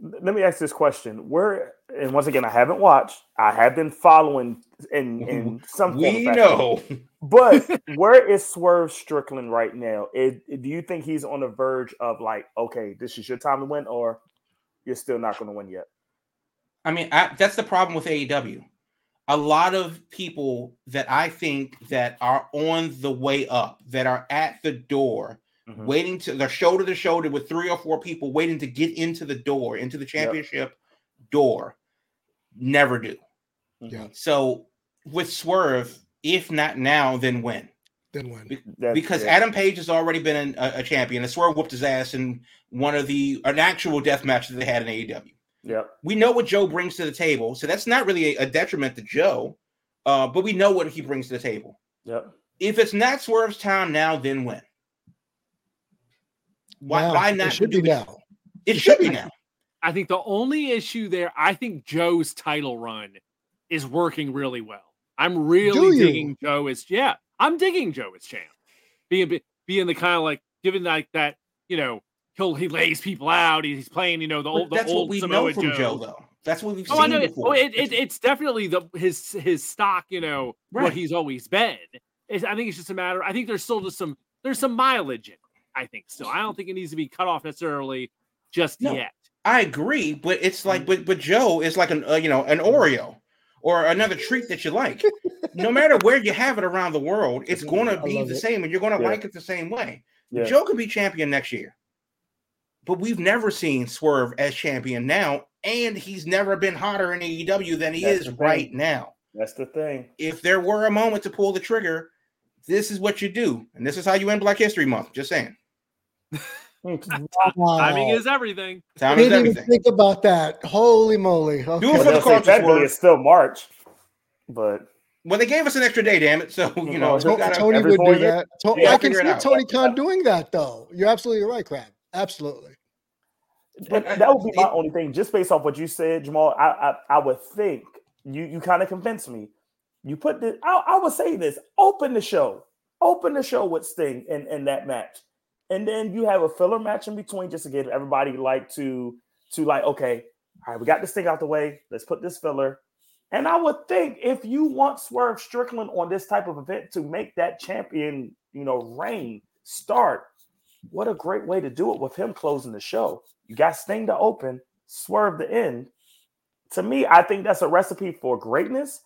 let me ask this question: Where and once again, I haven't watched. I have been following in in some. We know, but where is Swerve Strickland right now? It, do you think he's on the verge of like, okay, this is your time to win, or you're still not going to win yet? I mean, I, that's the problem with AEW. A lot of people that I think that are on the way up, that are at the door, mm-hmm. waiting to they're shoulder to shoulder with three or four people waiting to get into the door, into the championship yep. door. Never do. Mm-hmm. Yeah. So with Swerve, if not now, then when? Then when? Be- because Adam Page has already been a, a, champion, and Swerve whooped his ass in one of the an actual death match that they had in AEW. Yeah. We know what Joe brings to the table, so that's not really a, a detriment to Joe, uh, but we know what he brings to the table. Yep. If it's not Swerve's time now, then when? Why, now, why not? It should be now. It should be now. I think the only issue there, I think Joe's title run is working really well. I'm really digging Joe as yeah, I'm digging Joe as champ. Being being the kind of like given like that, you know, he'll he lays people out. He's playing, you know, the old that's the old what we Samoa know from Joe. Joe. though. That's what we've oh, seen I know. before. Oh, it, it, it's definitely the his his stock, you know, right. what he's always been. It's, I think it's just a matter. I think there's still just some there's some mileage in it. I think still. I don't think it needs to be cut off necessarily just no, yet. I agree, but it's like, mm. but but Joe is like an uh, you know an Oreo or another treat that you like. no matter where you have it around the world, it's going to be the it. same, and you're going to yeah. like it the same way. Yeah. Joe could be champion next year, but we've never seen Swerve as champion now, and he's never been hotter in AEW than he That's is right now. That's the thing. If there were a moment to pull the trigger, this is what you do, and this is how you end Black History Month. Just saying. Timing is everything. Timing is everything. think about that. Holy moly! Okay. Do it for the culture. Technically, it's still March, but well, they gave us an extra day. Damn it! So mm-hmm. you know, Tony, gotta, Tony would do that. I can see Tony Khan doing that, though. You're absolutely right, Crab. Absolutely. But that would be my only thing, just based off what you said, Jamal. I I, I would think you you kind of convinced me. You put this. I, I would say this: open the show, open the show with Sting in in that match and then you have a filler match in between just to get everybody like to to like okay all right we got this thing out the way. Let's put this filler. And i would think if you want swerve strickland on this type of event to make that champion you know reign start what a great way to do it with him closing the show. You got sting to open swerve the end. To me i think that's a recipe for greatness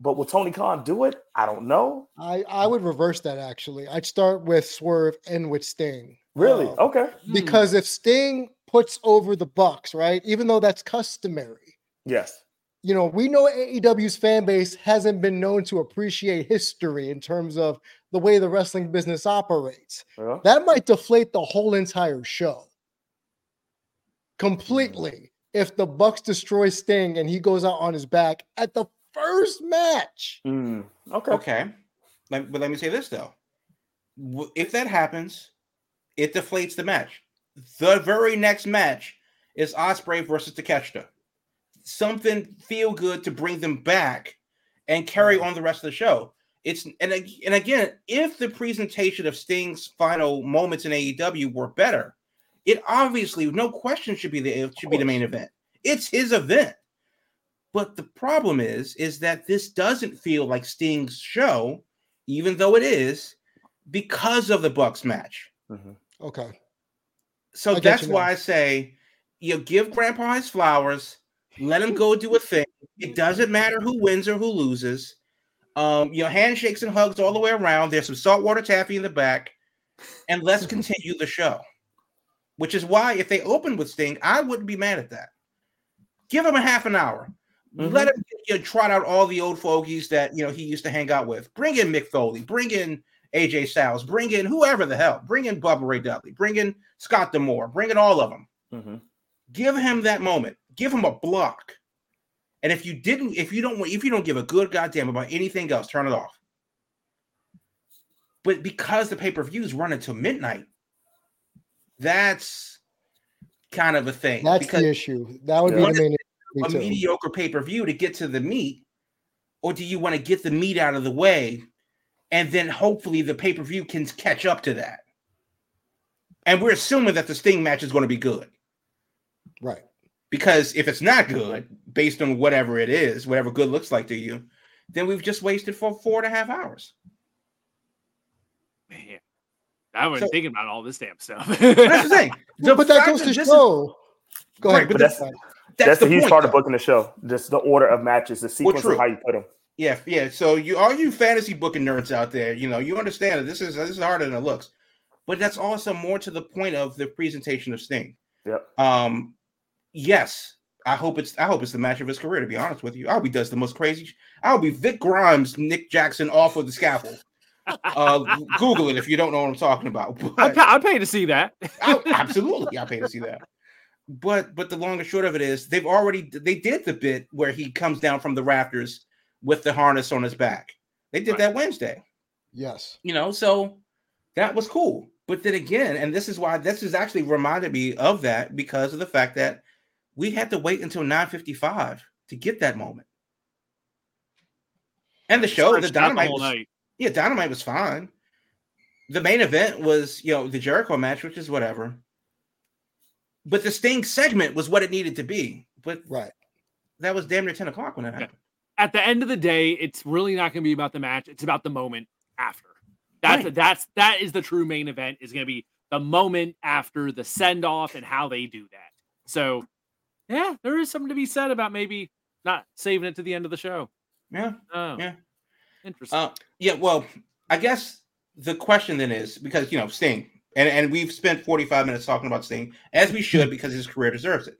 but will Tony Khan do it? I don't know. I, I would reverse that actually. I'd start with Swerve and with Sting. Really? Um, okay. Because if Sting puts over the Bucks, right? Even though that's customary. Yes. You know, we know AEW's fan base hasn't been known to appreciate history in terms of the way the wrestling business operates. Yeah. That might deflate the whole entire show completely mm. if the Bucks destroy Sting and he goes out on his back at the first match. Mm. Okay. Okay. But let me say this though. If that happens, it deflates the match. The very next match is Ospreay versus Takeshita. Something feel good to bring them back and carry on the rest of the show. It's and and again, if the presentation of Sting's final moments in AEW were better, it obviously no question should be the should be the main event. It's his event. But the problem is, is that this doesn't feel like Sting's show, even though it is, because of the Bucks match. Mm-hmm. Okay. So that's why I say you give Grandpa his flowers, let him go do a thing. It doesn't matter who wins or who loses. Um, you know, handshakes and hugs all the way around. There's some saltwater taffy in the back, and let's continue the show. Which is why if they open with Sting, I wouldn't be mad at that. Give him a half an hour. Mm-hmm. Let him you know, trot out all the old fogies that you know he used to hang out with. Bring in Mick Foley. Bring in AJ Styles, bring in whoever the hell, bring in Bubba Ray Dudley, bring in Scott D'Amore. bring in all of them. Mm-hmm. Give him that moment. Give him a block. And if you didn't, if you don't, if you don't give a good goddamn about anything else, turn it off. But because the pay per views run until midnight, that's kind of a thing. That's because the issue. That would be the main a mediocre pay per view to get to the meat, or do you want to get the meat out of the way and then hopefully the pay per view can catch up to that. And we're assuming that the Sting match is going to be good. Right. Because if it's not good, based on whatever it is, whatever good looks like to you, then we've just wasted for four and a half hours. Man, I wasn't so, thinking about all this damn stuff. that's the thing. The but that goes to show. Is, Go ahead. But that's, that's, that's the, the huge point, part though. of booking the show. Just the order of matches, the sequence well, of how you put them. Yeah, yeah. So you all you fantasy booking nerds out there, you know, you understand that this is this is harder than it looks, but that's also more to the point of the presentation of Sting. Yep. Um, yes, I hope it's I hope it's the match of his career. To be honest with you, I hope he does the most crazy. I'll be Vic Grimes, Nick Jackson off of the scaffold. Uh, Google it if you don't know what I'm talking about. But, I'd, pay to see that. I, absolutely, I'll pay to see that. But but the long and short of it is they've already they did the bit where he comes down from the rafters with the harness on his back. They did right. that Wednesday. Yes. You know, so that was cool. But then again, and this is why this is actually reminded me of that because of the fact that we had to wait until 9:55 to get that moment. And the show, the dynamite was, night. yeah, dynamite was fine. The main event was, you know, the Jericho match, which is whatever. But the Sting segment was what it needed to be. But right, that was damn near 10 o'clock when that happened at the end of the day, it's really not going to be about the match. It's about the moment after. That's right. that's that is the true main event. Is going to be the moment after the send off and how they do that. So, yeah, there is something to be said about maybe not saving it to the end of the show. Yeah. Oh, yeah. Interesting. Uh, yeah. Well, I guess the question then is because you know Sting, and and we've spent forty five minutes talking about Sting as we should because his career deserves it.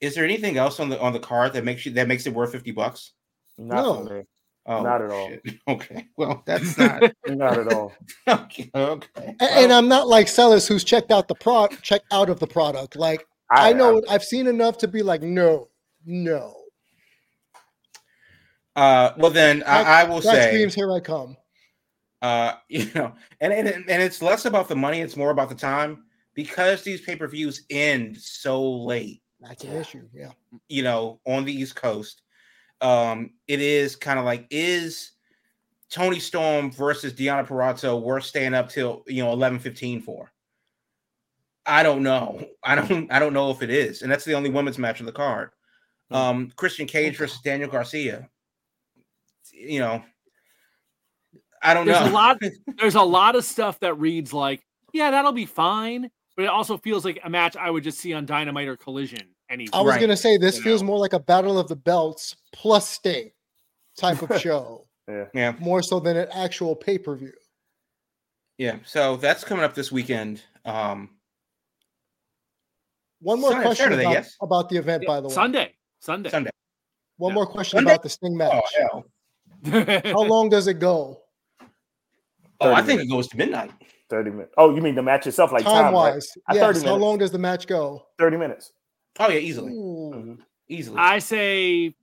Is there anything else on the on the card that makes you that makes it worth fifty bucks? Not no. Oh, not at all. Okay. Well, that's not not at all. okay. Okay. And, well, and, I'm not like Sellers who's checked out the pro checked out of the product. Like I, I know I, I've seen enough to be like, no, no. Uh, well then I, I will say screams, here I come. Uh, you know, and, and and it's less about the money, it's more about the time because these pay-per-views end so late that's an issue. Yeah. You know, on the East Coast, um, it is kind of like is Toni Storm versus Deonna Purrazzo worth staying up till you know eleven fifteen for? I don't know. I don't. I don't know if it is, and that's the only women's match on the card. Hmm. Um, Christian Cage versus Daniel Garcia. You know, I don't there's know. A lot, there's a lot of stuff that reads like, yeah, that'll be fine but it also feels like a match I would just see on Dynamite or Collision. Anyway. I was right. gonna say this you feels know. more like a Battle of the Belts plus Sting type of show. yeah, yeah, more so than an actual pay per view. Yeah, so that's coming up this weekend. Um, One more Sunday, question Saturday, about, yes. about, the event, yeah, by the way. Sunday. Sunday. Sunday. One yeah. more question Sunday? about the Sting match. Oh, How long does it go? Oh, I think minutes. it goes to midnight. 30 minutes. Oh, you mean the match itself, like time, time wise? Right? Yes. How long does the match go? 30 minutes. Oh, yeah, easily. Mm-hmm. Easily. I say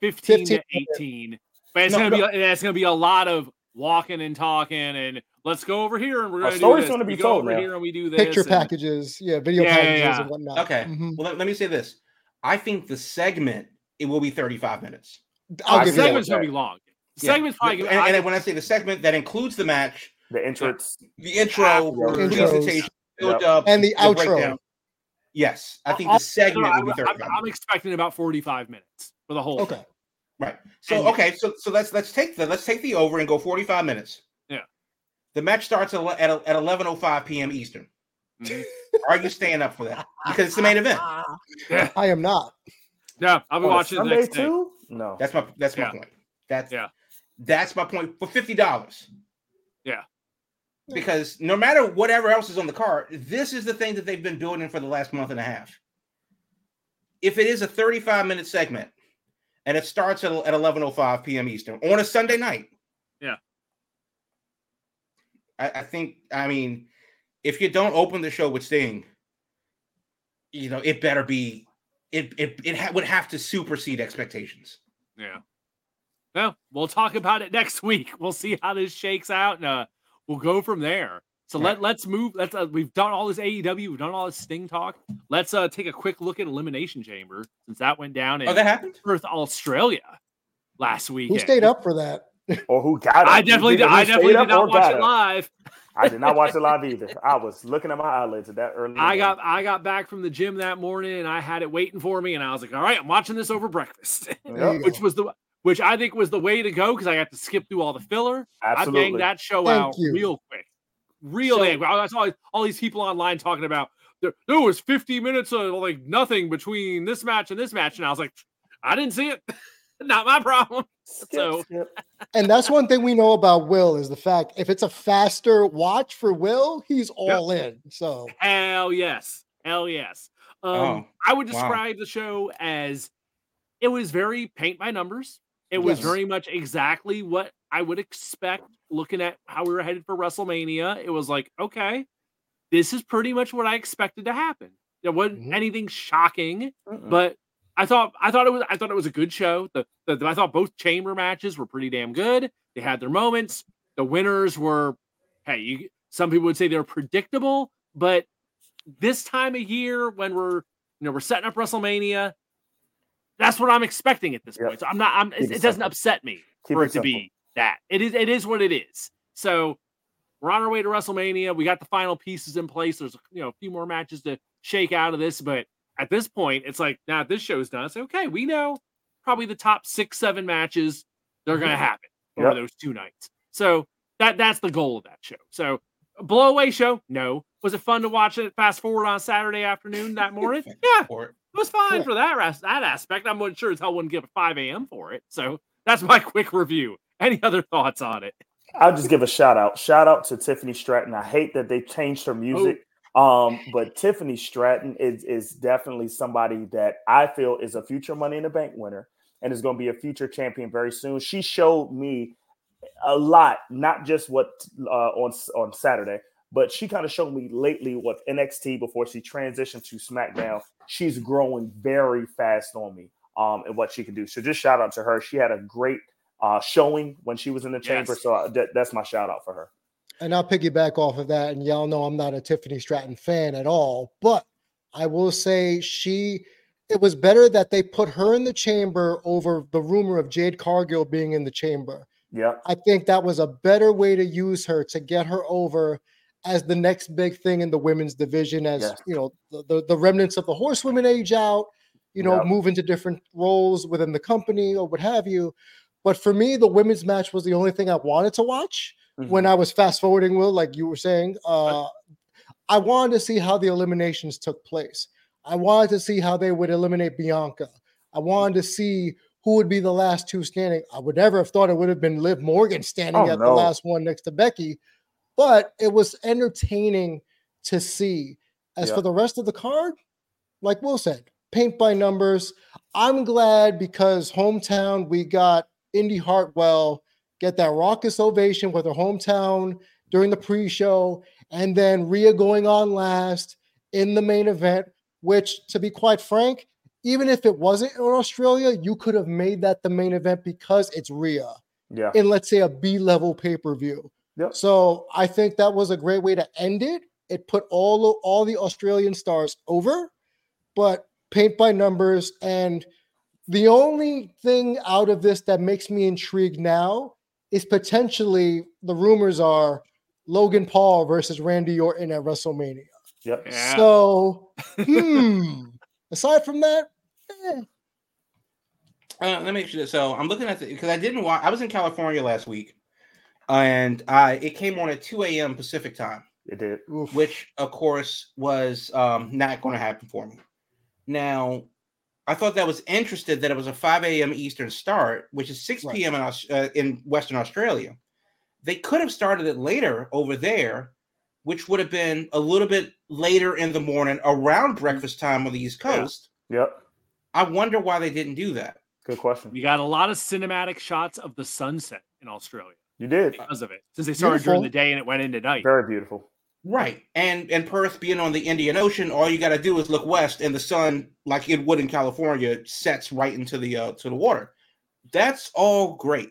15, 15 to 18. But it's no, gonna no. be it's gonna be a lot of walking and talking and let's go over here and we're gonna story's gonna be we told over now. here and we do this picture and, packages, yeah, video yeah, packages yeah, yeah. and whatnot. Okay. Mm-hmm. Well, let, let, me say this. I think the segment it will be 35 minutes. I'll give segment's gonna be long. Segment's probably and, and, when I say the segment that includes the match, the entrance, the intro, presentation, build up, and the, the outro. Breakdown. Yes, I think the segment will be 35. I'm, I'm expecting about 45 minutes for the whole. Okay. Thing. Right. So and, okay, so so let's let's take the let's take the over and go 45 minutes. Yeah. The match starts at at, at 11:05 p.m. Eastern. Mm-hmm. Are you staying up for that? Because it's the main event. Yeah. I am not. Yeah, I'll be On watching Sunday too. No, that's my that's my point. That's yeah, that's my point for fifty dollars. Yeah, because no matter whatever else is on the card, this is the thing that they've been building for the last month and a half. If it is a thirty-five minute segment and it starts at, at 11.05 p.m. Eastern on a Sunday night. Yeah. I, I, think, I mean, if you don't open the show with Sting, you know, it better be, it, it, it ha- would have to supersede expectations. Yeah. Well, we'll talk about it next week. We'll see how this shakes out and uh, we'll go from there. So right. let let's move. Let's uh, we've done all this AEW, we've done all this Sting talk. Let's uh take a quick look at Elimination Chamber since that went down in oh, that happened? Perth, Australia last week. Who stayed up for that? Or who got it? I definitely did. I definitely did not watch it live. I did not watch it live either. I was looking at my eyelids at that early. I got I got back from the gym that morning and I had it waiting for me and I was like, all right, I'm watching this over breakfast, yep. which was the which I think was the way to go because I got to skip through all the filler. Absolutely. I banged that show Thank out you. real quick real so, angry. I saw all these people online talking about there, there was 50 minutes of like nothing between this match and this match, and I was like, I didn't see it. Not my problem. Skip, so, skip. and that's one thing we know about Will is the fact if it's a faster watch for Will, he's all yep. in. So hell yes, hell yes. Um, oh, I would describe wow. the show as it was very paint by numbers. It was yes. very much exactly what I would expect looking at how we were headed for WrestleMania. It was like, okay, this is pretty much what I expected to happen. There wasn't mm-hmm. anything shocking, Mm-mm. but I thought I thought it was I thought it was a good show. The, the, the, I thought both chamber matches were pretty damn good. They had their moments. The winners were, hey, you, some people would say they're predictable, but this time of year when we're you know we're setting up WrestleMania, that's what I'm expecting at this yep. point. So I'm not. I'm. It, it doesn't upset me Keep for it, it to be that. It is. It is what it is. So we're on our way to WrestleMania. We got the final pieces in place. There's you know a few more matches to shake out of this, but at this point, it's like now this show's done. It's okay. We know probably the top six, seven matches they're going to mm-hmm. happen yep. over those two nights. So that that's the goal of that show. So a blowaway show? No. Was it fun to watch it fast forward on Saturday afternoon that morning? yeah. It was fine for that that aspect. I'm not sure as hell wouldn't give a 5 a.m. for it. So that's my quick review. Any other thoughts on it? I'll just give a shout out. Shout out to Tiffany Stratton. I hate that they changed her music. Oh. Um, but Tiffany Stratton is is definitely somebody that I feel is a future Money in the Bank winner and is going to be a future champion very soon. She showed me a lot, not just what uh, on on Saturday, but she kind of showed me lately what NXT before she transitioned to SmackDown. She's growing very fast on me um, and what she can do. So just shout out to her. She had a great uh, showing when she was in the chamber. So uh, th- that's my shout out for her. And I'll piggyback off of that. And y'all know I'm not a Tiffany Stratton fan at all, but I will say she. It was better that they put her in the chamber over the rumor of Jade Cargill being in the chamber. Yeah. I think that was a better way to use her to get her over as the next big thing in the women's division as yes. you know the, the, the remnants of the horsewomen age out you know yep. move into different roles within the company or what have you but for me the women's match was the only thing i wanted to watch mm-hmm. when i was fast forwarding will like you were saying uh, i wanted to see how the eliminations took place i wanted to see how they would eliminate bianca i wanted to see who would be the last two standing i would never have thought it would have been liv morgan standing oh, at no. the last one next to becky but it was entertaining to see. As for the rest of the card, like Will said, paint by numbers. I'm glad because hometown, we got Indi Hartwell get that raucous ovation with her hometown during the pre-show, and then Rhea going on last in the main event. Which, to be quite frank, even if it wasn't in Australia, you could have made that the main event because it's Rhea. Yeah. In let's say a B level pay per view. Yep. So I think that was a great way to end it. It put all all the Australian stars over, but paint by numbers. And the only thing out of this that makes me intrigued now is potentially the rumors are Logan Paul versus Randy Orton at WrestleMania. Yep. Yeah. So, hmm. Aside from that, eh. Uh, let me make sure. So I'm looking at the because I didn't watch. I was in California last week, and I it came on at 2 a.m. Pacific time, It did. oof. which of course was um, not going to happen for me. Now, I thought that was interesting that it was a 5 a.m. Eastern start, which is 6 Right. p.m. in, uh, in Western Australia. They could have started it later over there, which would have been a little bit later in the morning around breakfast time on the East Yeah. Coast. Yep. I wonder why they didn't do that. Good question. We got a lot of cinematic shots of the sunset in Australia You did. because of it, since they started during the day and it went into night. Very beautiful. Right. And and Perth being on the Indian Ocean, all you got to do is look west and the sun like it would in California sets right into the uh, to the water. That's all great.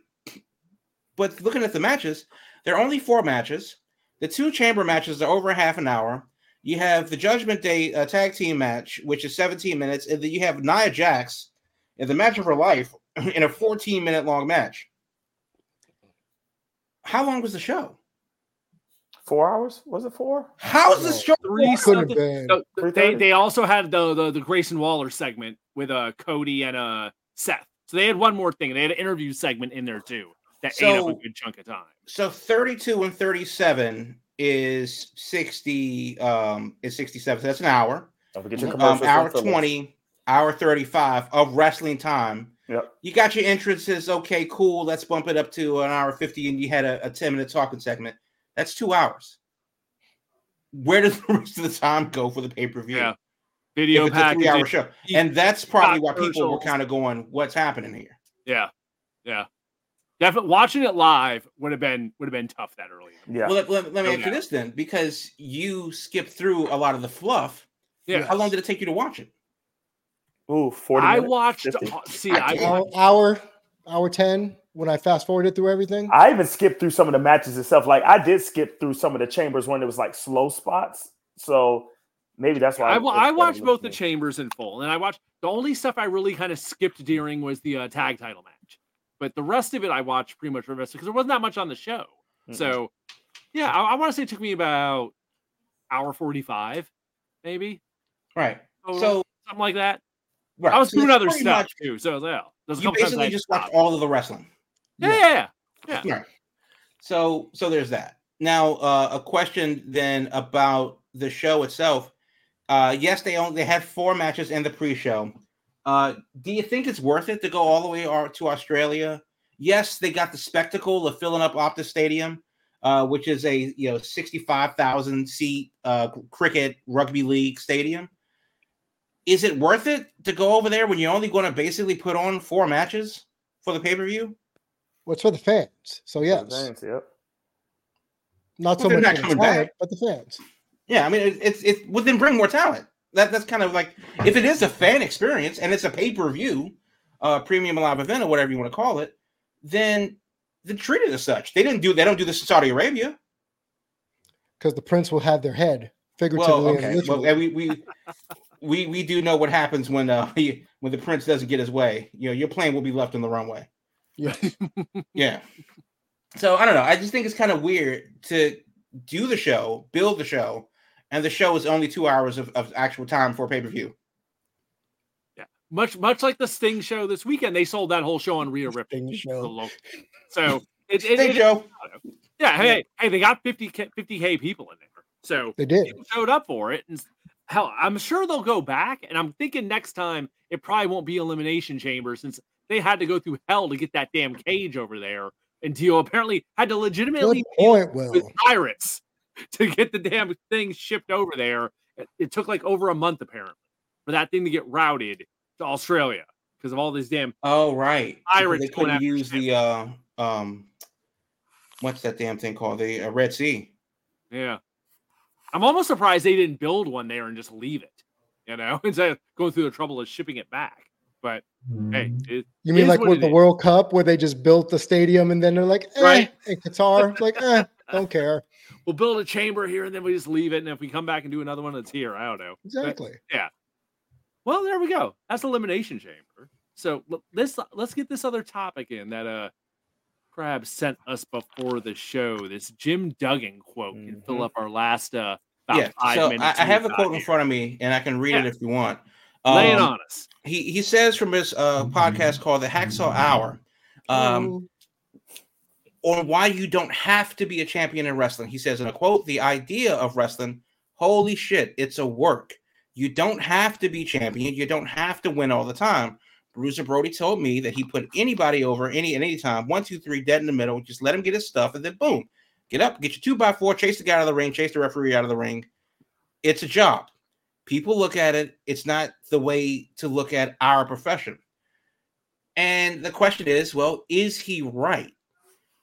But looking at the matches, there are only four matches. The two chamber matches are over half an hour. You have the Judgment Day uh, tag team match, which is 17 minutes, and then you have Nia Jax in the match of her life in a 14 minute long match. How long was the show? Four hours? Was it four? How is this No. show? Three couldn't have something. been. No, they they also had the, the the Grayson Waller segment with uh Cody and uh Seth. So they had one more thing. They had an interview segment in there too that ate up a good chunk of time. So 32 and 37 is 60 um is 67. So that's an hour. Don't forget your Um commercials. hour 20, hour 35 of wrestling time. Yep. You got your entrances, okay, cool. Let's bump it up to an hour 50 and you had a, a 10 minute talking segment. That's 2 hours. Where does the rest of the time go for the pay-per-view? Yeah. Video it's a 3 hour show. And that's probably why people were kind of going, what's happening here? Yeah. Yeah. Definitely watching it live would have been would have been tough that early. Yeah. Well, let, let- let me No ask you this then, because you skipped through a lot of the fluff. Yeah. How long did it take you to watch it? Ooh, 40 I watched 50. uh, see I I watched hour, hour, hour 10 when I fast forwarded through everything. I even skipped through some of the matches itself. Like I did skip through some of the chambers when it was like slow spots. So maybe that's why I, it- wa- I watched both the chambers in full, and I watched the only stuff I really kind of skipped during was the uh, tag title match, but the rest of it I watched pretty much because there wasn't that much on the show. Mm-mm. So, yeah, I, I want to say it took me about hour forty five, maybe Right. total, So something like that. Right. I was doing that's other stuff much- too, so a You basically just watched all of the wrestling. Yeah, yeah, yeah. yeah. Right. So so there's that. Now uh, a question then about the show itself. Uh, yes, they only they had four matches in the pre-show. Uh, do you think it's worth it to go all the way to Australia? Yes, they got the spectacle of filling up Optus Stadium, uh, which is a you know sixty-five thousand seat uh, cricket rugby league stadium. Is it worth it to go over there when you're only going to basically put on four matches for the pay-per-view? What's for the fans? So yes, Thanks, Yep. not so Well, they're much not the coming talent, back. but the fans. Yeah, I mean, it, it's it would then bring more talent. That that's kind of like if it is a fan experience and it's a pay per view, uh, premium live event or whatever you want to call it, then then treat it as such. They didn't do they don't do this in Saudi Arabia. because the prince will have their head figuratively Well, and okay, literally. well, and we we we we do know what happens when uh he, when the prince doesn't get his way. You know, your plane will be left on the runway. yes. Yeah. So I don't know. I just think it's kind of weird to do the show, build the show, and the show is only two hours of, of actual time for pay per view. Yeah, much much like the Sting show this weekend, they sold that whole show on Rhea Ripley. Sting show. So it, it, Sting it- show. yeah, hey, hey, they got 50 k 50k people in there, so They did. people showed up for it. And hell, I'm sure they'll go back. And I'm thinking next time it probably won't be Elimination Chamber since they had to go through hell to get that damn cage over there. And Dio apparently had to legitimately Good point, Will. with pirates to get the damn thing shipped over there. It, it took like over a month apparently for that thing to get routed to Australia because of all these damn. Oh right, pirates. They couldn't use the uh, um, what's that damn thing called? The uh, Red Sea. Yeah, I'm almost surprised they didn't build one there and just leave it. You know, instead of going through the trouble of shipping it back. But hey, mm. it, you mean like with the is. World Cup where they just built the stadium and then they're like, eh, right? In Qatar, like, eh, don't care. We'll build a chamber here and then we just leave it. And if we come back and do another one, it's here. I don't know. Exactly. But, yeah. Well, there we go. That's elimination chamber. So let's let's get this other topic in that uh Crab sent us before the show. This Jim Duggan quote mm-hmm. can fill mm-hmm. up our last uh yeah. so I, I, have a quote in front of me and I can read yeah. it if you want. Um, Lay it um, on us. He he says from his uh, podcast called the Hacksaw Hour, um, on why you don't have to be a champion in wrestling. He says in a quote, "The idea of wrestling, holy shit, it's a work. You don't have to be champion. You don't have to win all the time." Bruiser Brody told me that he put anybody over any at any time, one, two, three, dead in the middle. Just let him get his stuff, and then boom, get up, get your two by four, chase the guy out of the ring, chase the referee out of the ring. It's a job people look at it, it's not the way to look at our profession. And the question is, well, is he right?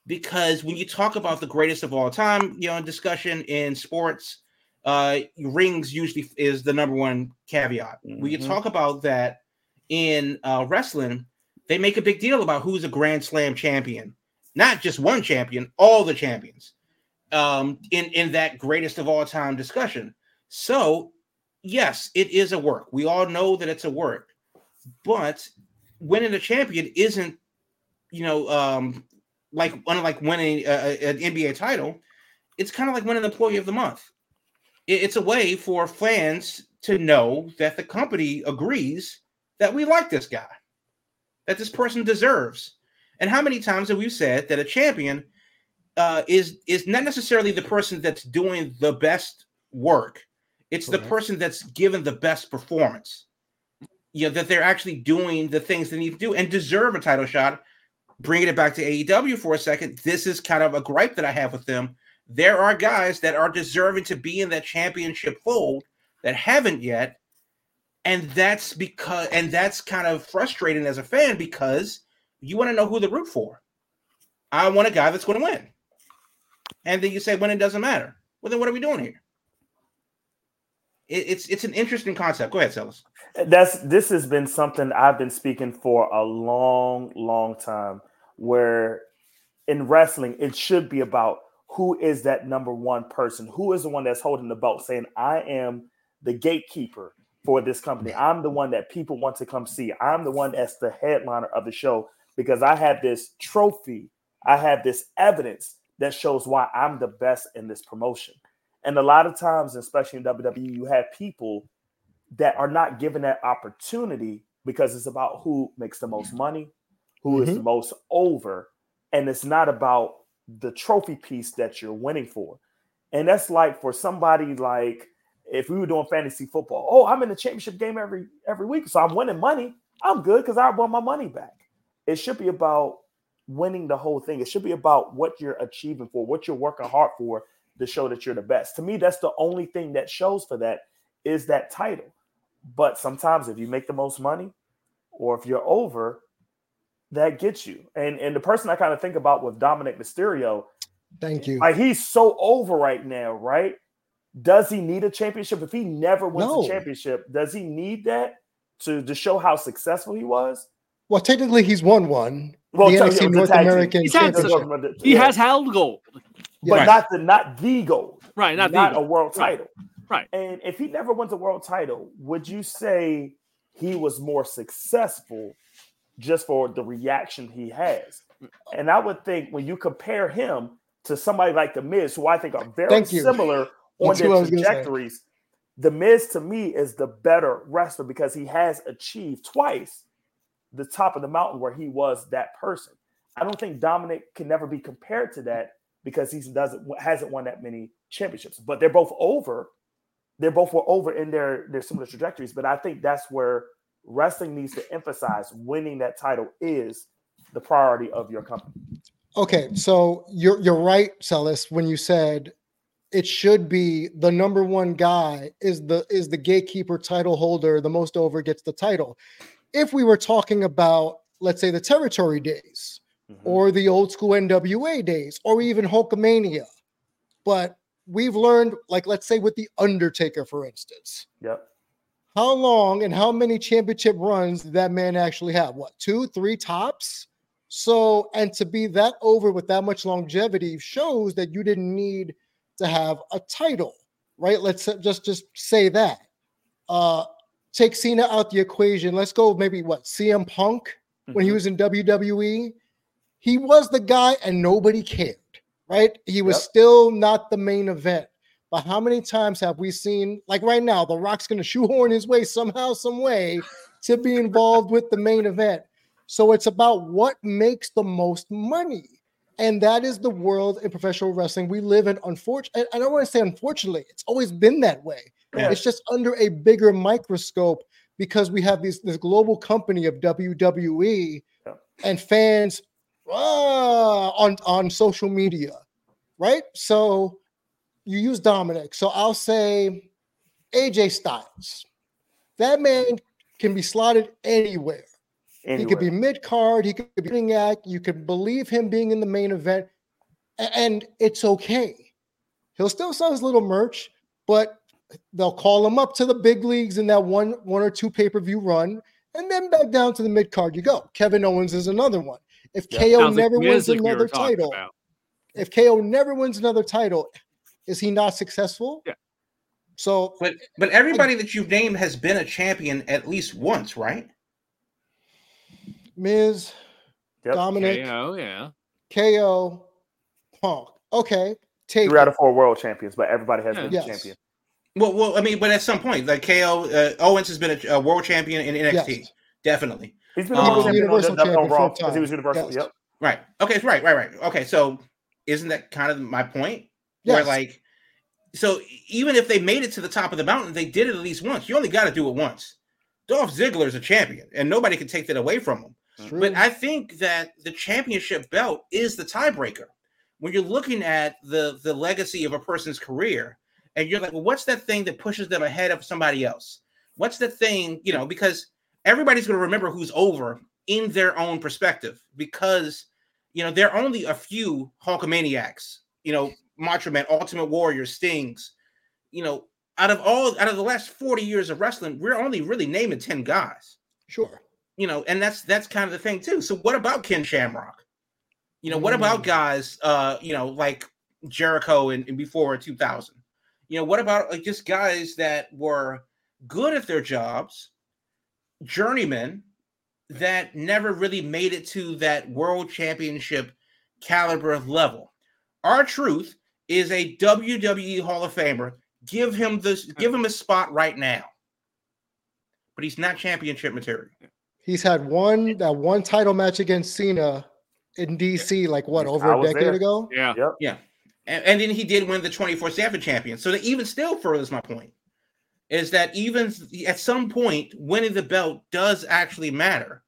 Because when you talk about the greatest of all time, you know, in discussion in sports, uh, rings usually is the number one caveat. Mm-hmm. When you mm-hmm. talk about that in uh, wrestling, they make a big deal about who's a Grand Slam champion, not just one champion, all the champions um, in in that greatest of all time discussion. So yes, it is a work. We all know that it's a work, but winning a champion isn't, you know, um, like unlike winning an NBA title. It's kind of like winning Employee of the Month. It, it's a way for fans to know that the company agrees that we like this guy, that this person deserves. And how many times have we said that a champion uh, is is not necessarily the person that's doing the best work, it's Correct. the person that's given the best performance. You know, that they're actually doing the things they need to do and deserve a title shot. Bringing it back to AEW for a second, this is kind of a gripe that I have with them. There are guys that are deserving to be in that championship fold that haven't yet. And that's because, and that's kind of frustrating as a fan because you want to know who to root for. I want a guy that's going to win. And then you say, when it doesn't matter. Well, then what are we doing here? it's it's an interesting concept. Go ahead, Sellers. That's this has been something I've been speaking for a long, long time. Where in wrestling, it should be about who is that number one person, who is the one that's holding the belt, saying, "I am the gatekeeper for this company. I'm the one that people want to come see. I'm the one that's the headliner of the show because I have this trophy, I have this evidence that shows why I'm the best in this promotion." And a lot of times, especially in WWE, you have people that are not given that opportunity because it's about who makes the most money, who mm-hmm. is the most over, and it's not about the trophy piece that you're winning for. And that's like for somebody like if we were doing fantasy football, oh, I'm in the championship game every every week, so I'm winning money. I'm good because I won my money back. It should be about winning the whole thing. It should be about what you're achieving for, what you're working hard for, to show that you're the best. To me, that's the only thing that shows for that is that title. But sometimes if you make the most money or if you're over, that gets you. And and the person I kind of think about with Dominik Mysterio, thank you. Like he's so over right now, right? Does he need a championship? If he never wins no. a championship, does he need that to, to show how successful he was? Well, technically, he's won one. Well, the NXT North American Championship. He yeah. has held gold but right. not the not the gold. Right, not, not a world title. Right. And if he never wins a world title, would you say he was more successful just for the reaction he has? And I would think when you compare him to somebody like the Miz, who I think are very similar on their trajectories, the Miz to me is the better wrestler because he has achieved twice the top of the mountain where he was that person. I don't think Dominik can never be compared to that because he doesn't hasn't won that many championships. But they're both over. They're both were over in their their similar trajectories. But I think that's where wrestling needs to emphasize winning that title is the priority of your company. Okay, so you're you're right, Sellers, when you said it should be the number one guy is the is the gatekeeper title holder, the most over gets the title. If we were talking about, let's say, the territory days mm-hmm. or the old school NWA days or even Hulkamania, but we've learned, like let's say with the Undertaker, for instance. Yep. How long and how many championship runs did that man actually have? What, two, three tops? So, and to be that over with that much longevity shows that you didn't need to have a title, right? Let's just just say that. Uh take Cena out the equation. Let's go maybe what CM Punk when he mm-hmm. was in WWE. He was the guy and nobody cared, right? He was yep. still not the main event. But how many times have we seen, like right now, The Rock's going to shoehorn his way somehow, some way to be involved with the main event? So it's about what makes the most money. And that is the world in professional wrestling we live in. Unfortunately, I don't want to say unfortunately, it's always been that way. Yeah. It's just under a bigger microscope because we have these this global company of WWE yeah. and fans uh, on on social media, right? So you use Dominik. So I'll say AJ Styles. That man can be slotted anywhere. Anywhere. He could be mid card. He could be running act. You could believe him being in the main event, and it's okay. He'll still sell his little merch, but they'll call him up to the big leagues in that one one or two pay per view run, and then back down to the mid card you go. Kevin Owens is another one. If yeah, KO never like wins another title, about. if KO never wins another title, is he not successful? Yeah. So, but but everybody that you've named has been a champion at least once, right? Miz, yep. Dominik, KO, yeah, KO, Punk. Okay, take three out of four world champions, but everybody has yeah. been yes. champion. Well, well, I mean, but at some point, like KO uh, Owens has been a, a, world champion in NXT, yes. definitely. He's been um, universal champion for time. He was universal. Yes. Yep. Right. Okay. Right. Right. Right. Okay. So, isn't that kind of my point? Yes. Where like, so even if they made it to the top of the mountain, they did it at least once. You only got to do it once. Dolph Ziggler is a champion, and nobody can take that away from him. True. But I think that the championship belt is the tiebreaker. When you're looking at the the legacy of a person's career, and you're like, well, what's that thing that pushes them ahead of somebody else? What's the thing, you know, because everybody's going to remember who's over in their own perspective because, you know, there are only a few Hulkamaniacs, you know, Macho Man, Ultimate Warrior, Stings, you know, out of all, out of the last 40 years of wrestling, we're only really naming 10 guys. Sure you know, and that's that's kind of the thing too. So what about Ken Shamrock? You know, what about mm. guys uh, you know, like Jericho and, and before 2000? You know, what about like just guys that were good at their jobs, journeymen that never really made it to that world championship caliber level. R-Truth is a WWE Hall of Famer. Give him this, give him a spot right now. But he's not championship material. He's had one that one title match against Cena in DC, like what over a decade there. ago. Yeah, yep. yeah, and, and then he did win the twenty four seven champion. So that even still furthers my point is that even at some point winning the belt does actually matter.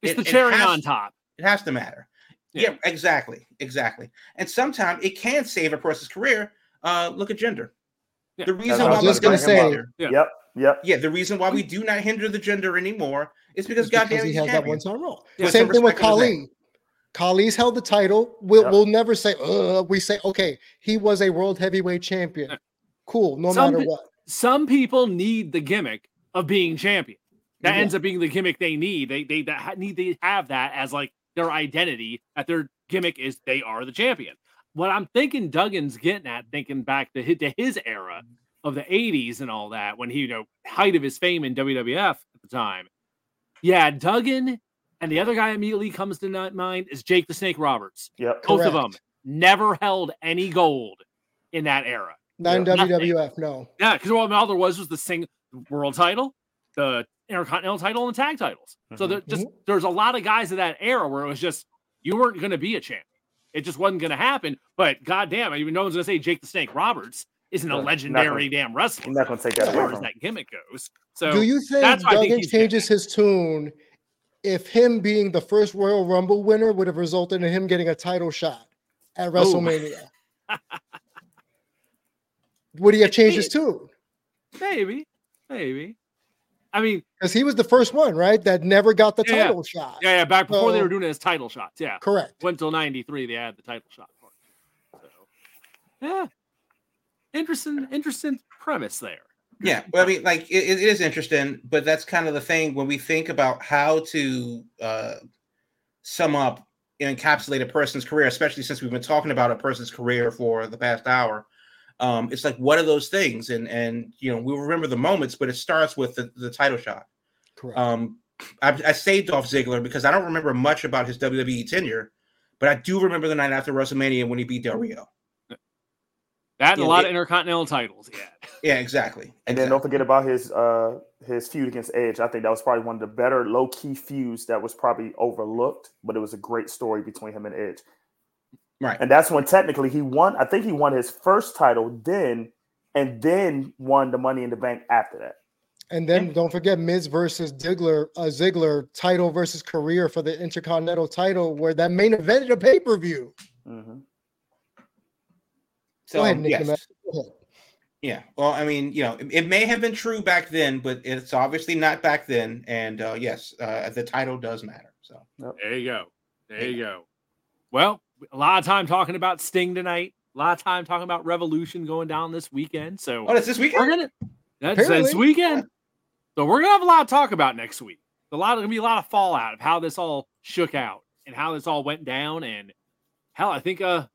It's it, the cherry it has, on top. It has to matter. Yeah. yeah, exactly, exactly. And sometimes it can save a person's career. Uh, look at Jinder. Yeah. The reason why I was just going to say, yeah. yep, yep, yeah. The reason why we do not hinder the Jinder anymore it's because, it's goddamn he has that one time role. Yeah, Same thing with Khali. Khali's held the title. We'll, yep. we'll never say, uh, we say, okay, he was a world heavyweight champion. Cool, no some matter what. Some people need the gimmick of being champion. That yeah. ends up being the gimmick they need. They they that need to have that as like their identity. That their gimmick is they are the champion. What I'm thinking Duggan's getting at, thinking back to, to his era of the 80s and all that, when he, you know, height of his fame in WWF at the time, yeah, Duggan and the other guy immediately comes to mind is Jake the Snake Roberts. Yep. Both Correct. of them never held any gold in that era. Not in WWF, no. Yeah, because all, all there was was the sing world title, the Intercontinental title, and the tag titles. Mm-hmm. So there just mm-hmm. there's a lot of guys in that era where it was just you weren't going to be a champion. It just wasn't going to happen. But goddamn, I even no one's going to say Jake the Snake Roberts isn't a legendary gonna, damn wrestler. I'm not going to take that as far as that gimmick goes. So, do you think Duggan changes his tune if him being the first Royal Rumble winner would have resulted in him getting a title shot at WrestleMania? would he have changed his tune? Maybe, maybe. I mean, because he was the first one, right? That never got the yeah, title shot. Yeah, yeah. Back before so, they were doing it as title shots. Yeah, correct. Went till '93, they had the title shot for it. So, yeah, interesting, interesting premise there. Yeah, well, I mean, like it, it is interesting, but that's kind of the thing when we think about how to uh, sum up and encapsulate a person's career, especially since we've been talking about a person's career for the past hour um, it's like what are those things? And and you know we remember the moments, but it starts with the, the title shot. Correct. Um, I, I saved Dolph Ziggler because I don't remember much about his WWE tenure, but I do remember the night after WrestleMania when he beat Del Rio. That and yeah, a lot it, of intercontinental titles. Yeah. Yeah, exactly. And exactly. then don't forget about his uh his feud against Edge. I think that was probably one of the better low key feuds that was probably overlooked, but it was a great story between him and Edge. Right. And that's when technically he won. I think he won his first title then, and then won the Money in the Bank after that. And then don't forget Miz versus Ziggler, uh, Ziggler title versus career for the Intercontinental title, where that main event a pay per view. Mm-hmm. So Go ahead, Nick yes. Yeah. Well, I mean, you know, it, it, may have been true back then, but it's obviously not back then. And uh, yes, uh, the title does matter. So there you go. There you go. Well, a lot of time talking about Sting tonight. A lot of time talking about Revolution going down this weekend. So oh, that's this weekend. We're gonna that's this weekend. Yeah. So we're gonna have a lot to talk about next week. A lot gonna be a lot of fallout of how this all shook out and how this all went down. And hell, I think uh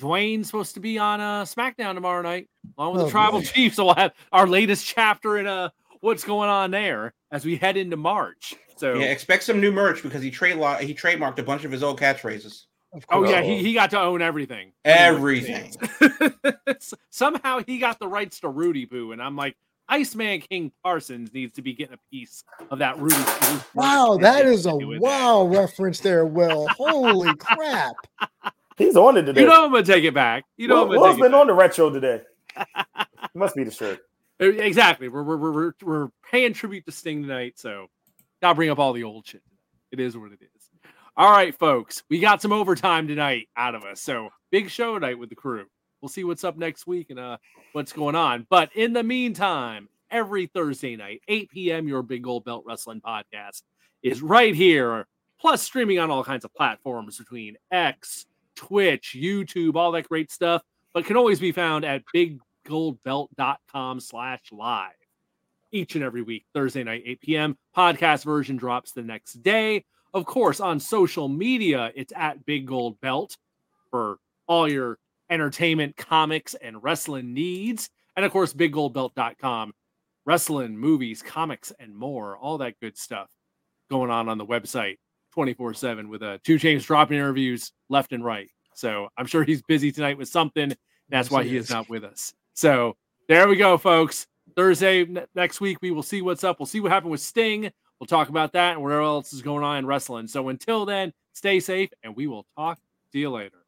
Dwayne's supposed to be on uh SmackDown tomorrow night along with oh, the Tribal boy. Chiefs. So we'll have our latest chapter in uh what's going on there as we head into March. So yeah, expect some new merch because he trade he trademarked a bunch of his old catchphrases. Oh yeah, he, he got to own everything. Everything. Somehow he got the rights to Rudy Poo, and I'm like, Iceman King Parsons needs to be getting a piece of that Rudy Poo. Wow, that is a wow that. reference there, Will. Holy crap. He's on it today. You know I'm gonna take it back. You know Will, Will's been on the retro today. must be the shirt. Exactly. We're, we're, we're, we're paying tribute to Sting tonight, so I'll bring up all the old shit. It is what it is. All right, folks, we got some overtime tonight out of us. So big show tonight with the crew. We'll see what's up next week and uh, what's going on. But in the meantime, every Thursday night, 8 p.m., your Big Gold Belt Wrestling podcast is right here, plus streaming on all kinds of platforms between X, Twitch, YouTube, all that great stuff, but can always be found at biggoldbelt.com slash live each and every week, Thursday night, 8 p.m. Podcast version drops the next day. Of course, on social media, it's at Big Gold Belt for all your entertainment, comics, and wrestling needs. And of course, biggoldbelt.com, wrestling, movies, comics, and more. All that good stuff going on on the website 24 7 with uh, 2 Chainz dropping interviews left and right. So I'm sure he's busy tonight with something. That's why he is not with us. So there we go, folks. Thursday next week, we will see what's up. We'll see what happened with Sting. We'll talk about that and whatever else is going on in wrestling. So until then, stay safe and we will talk to you later.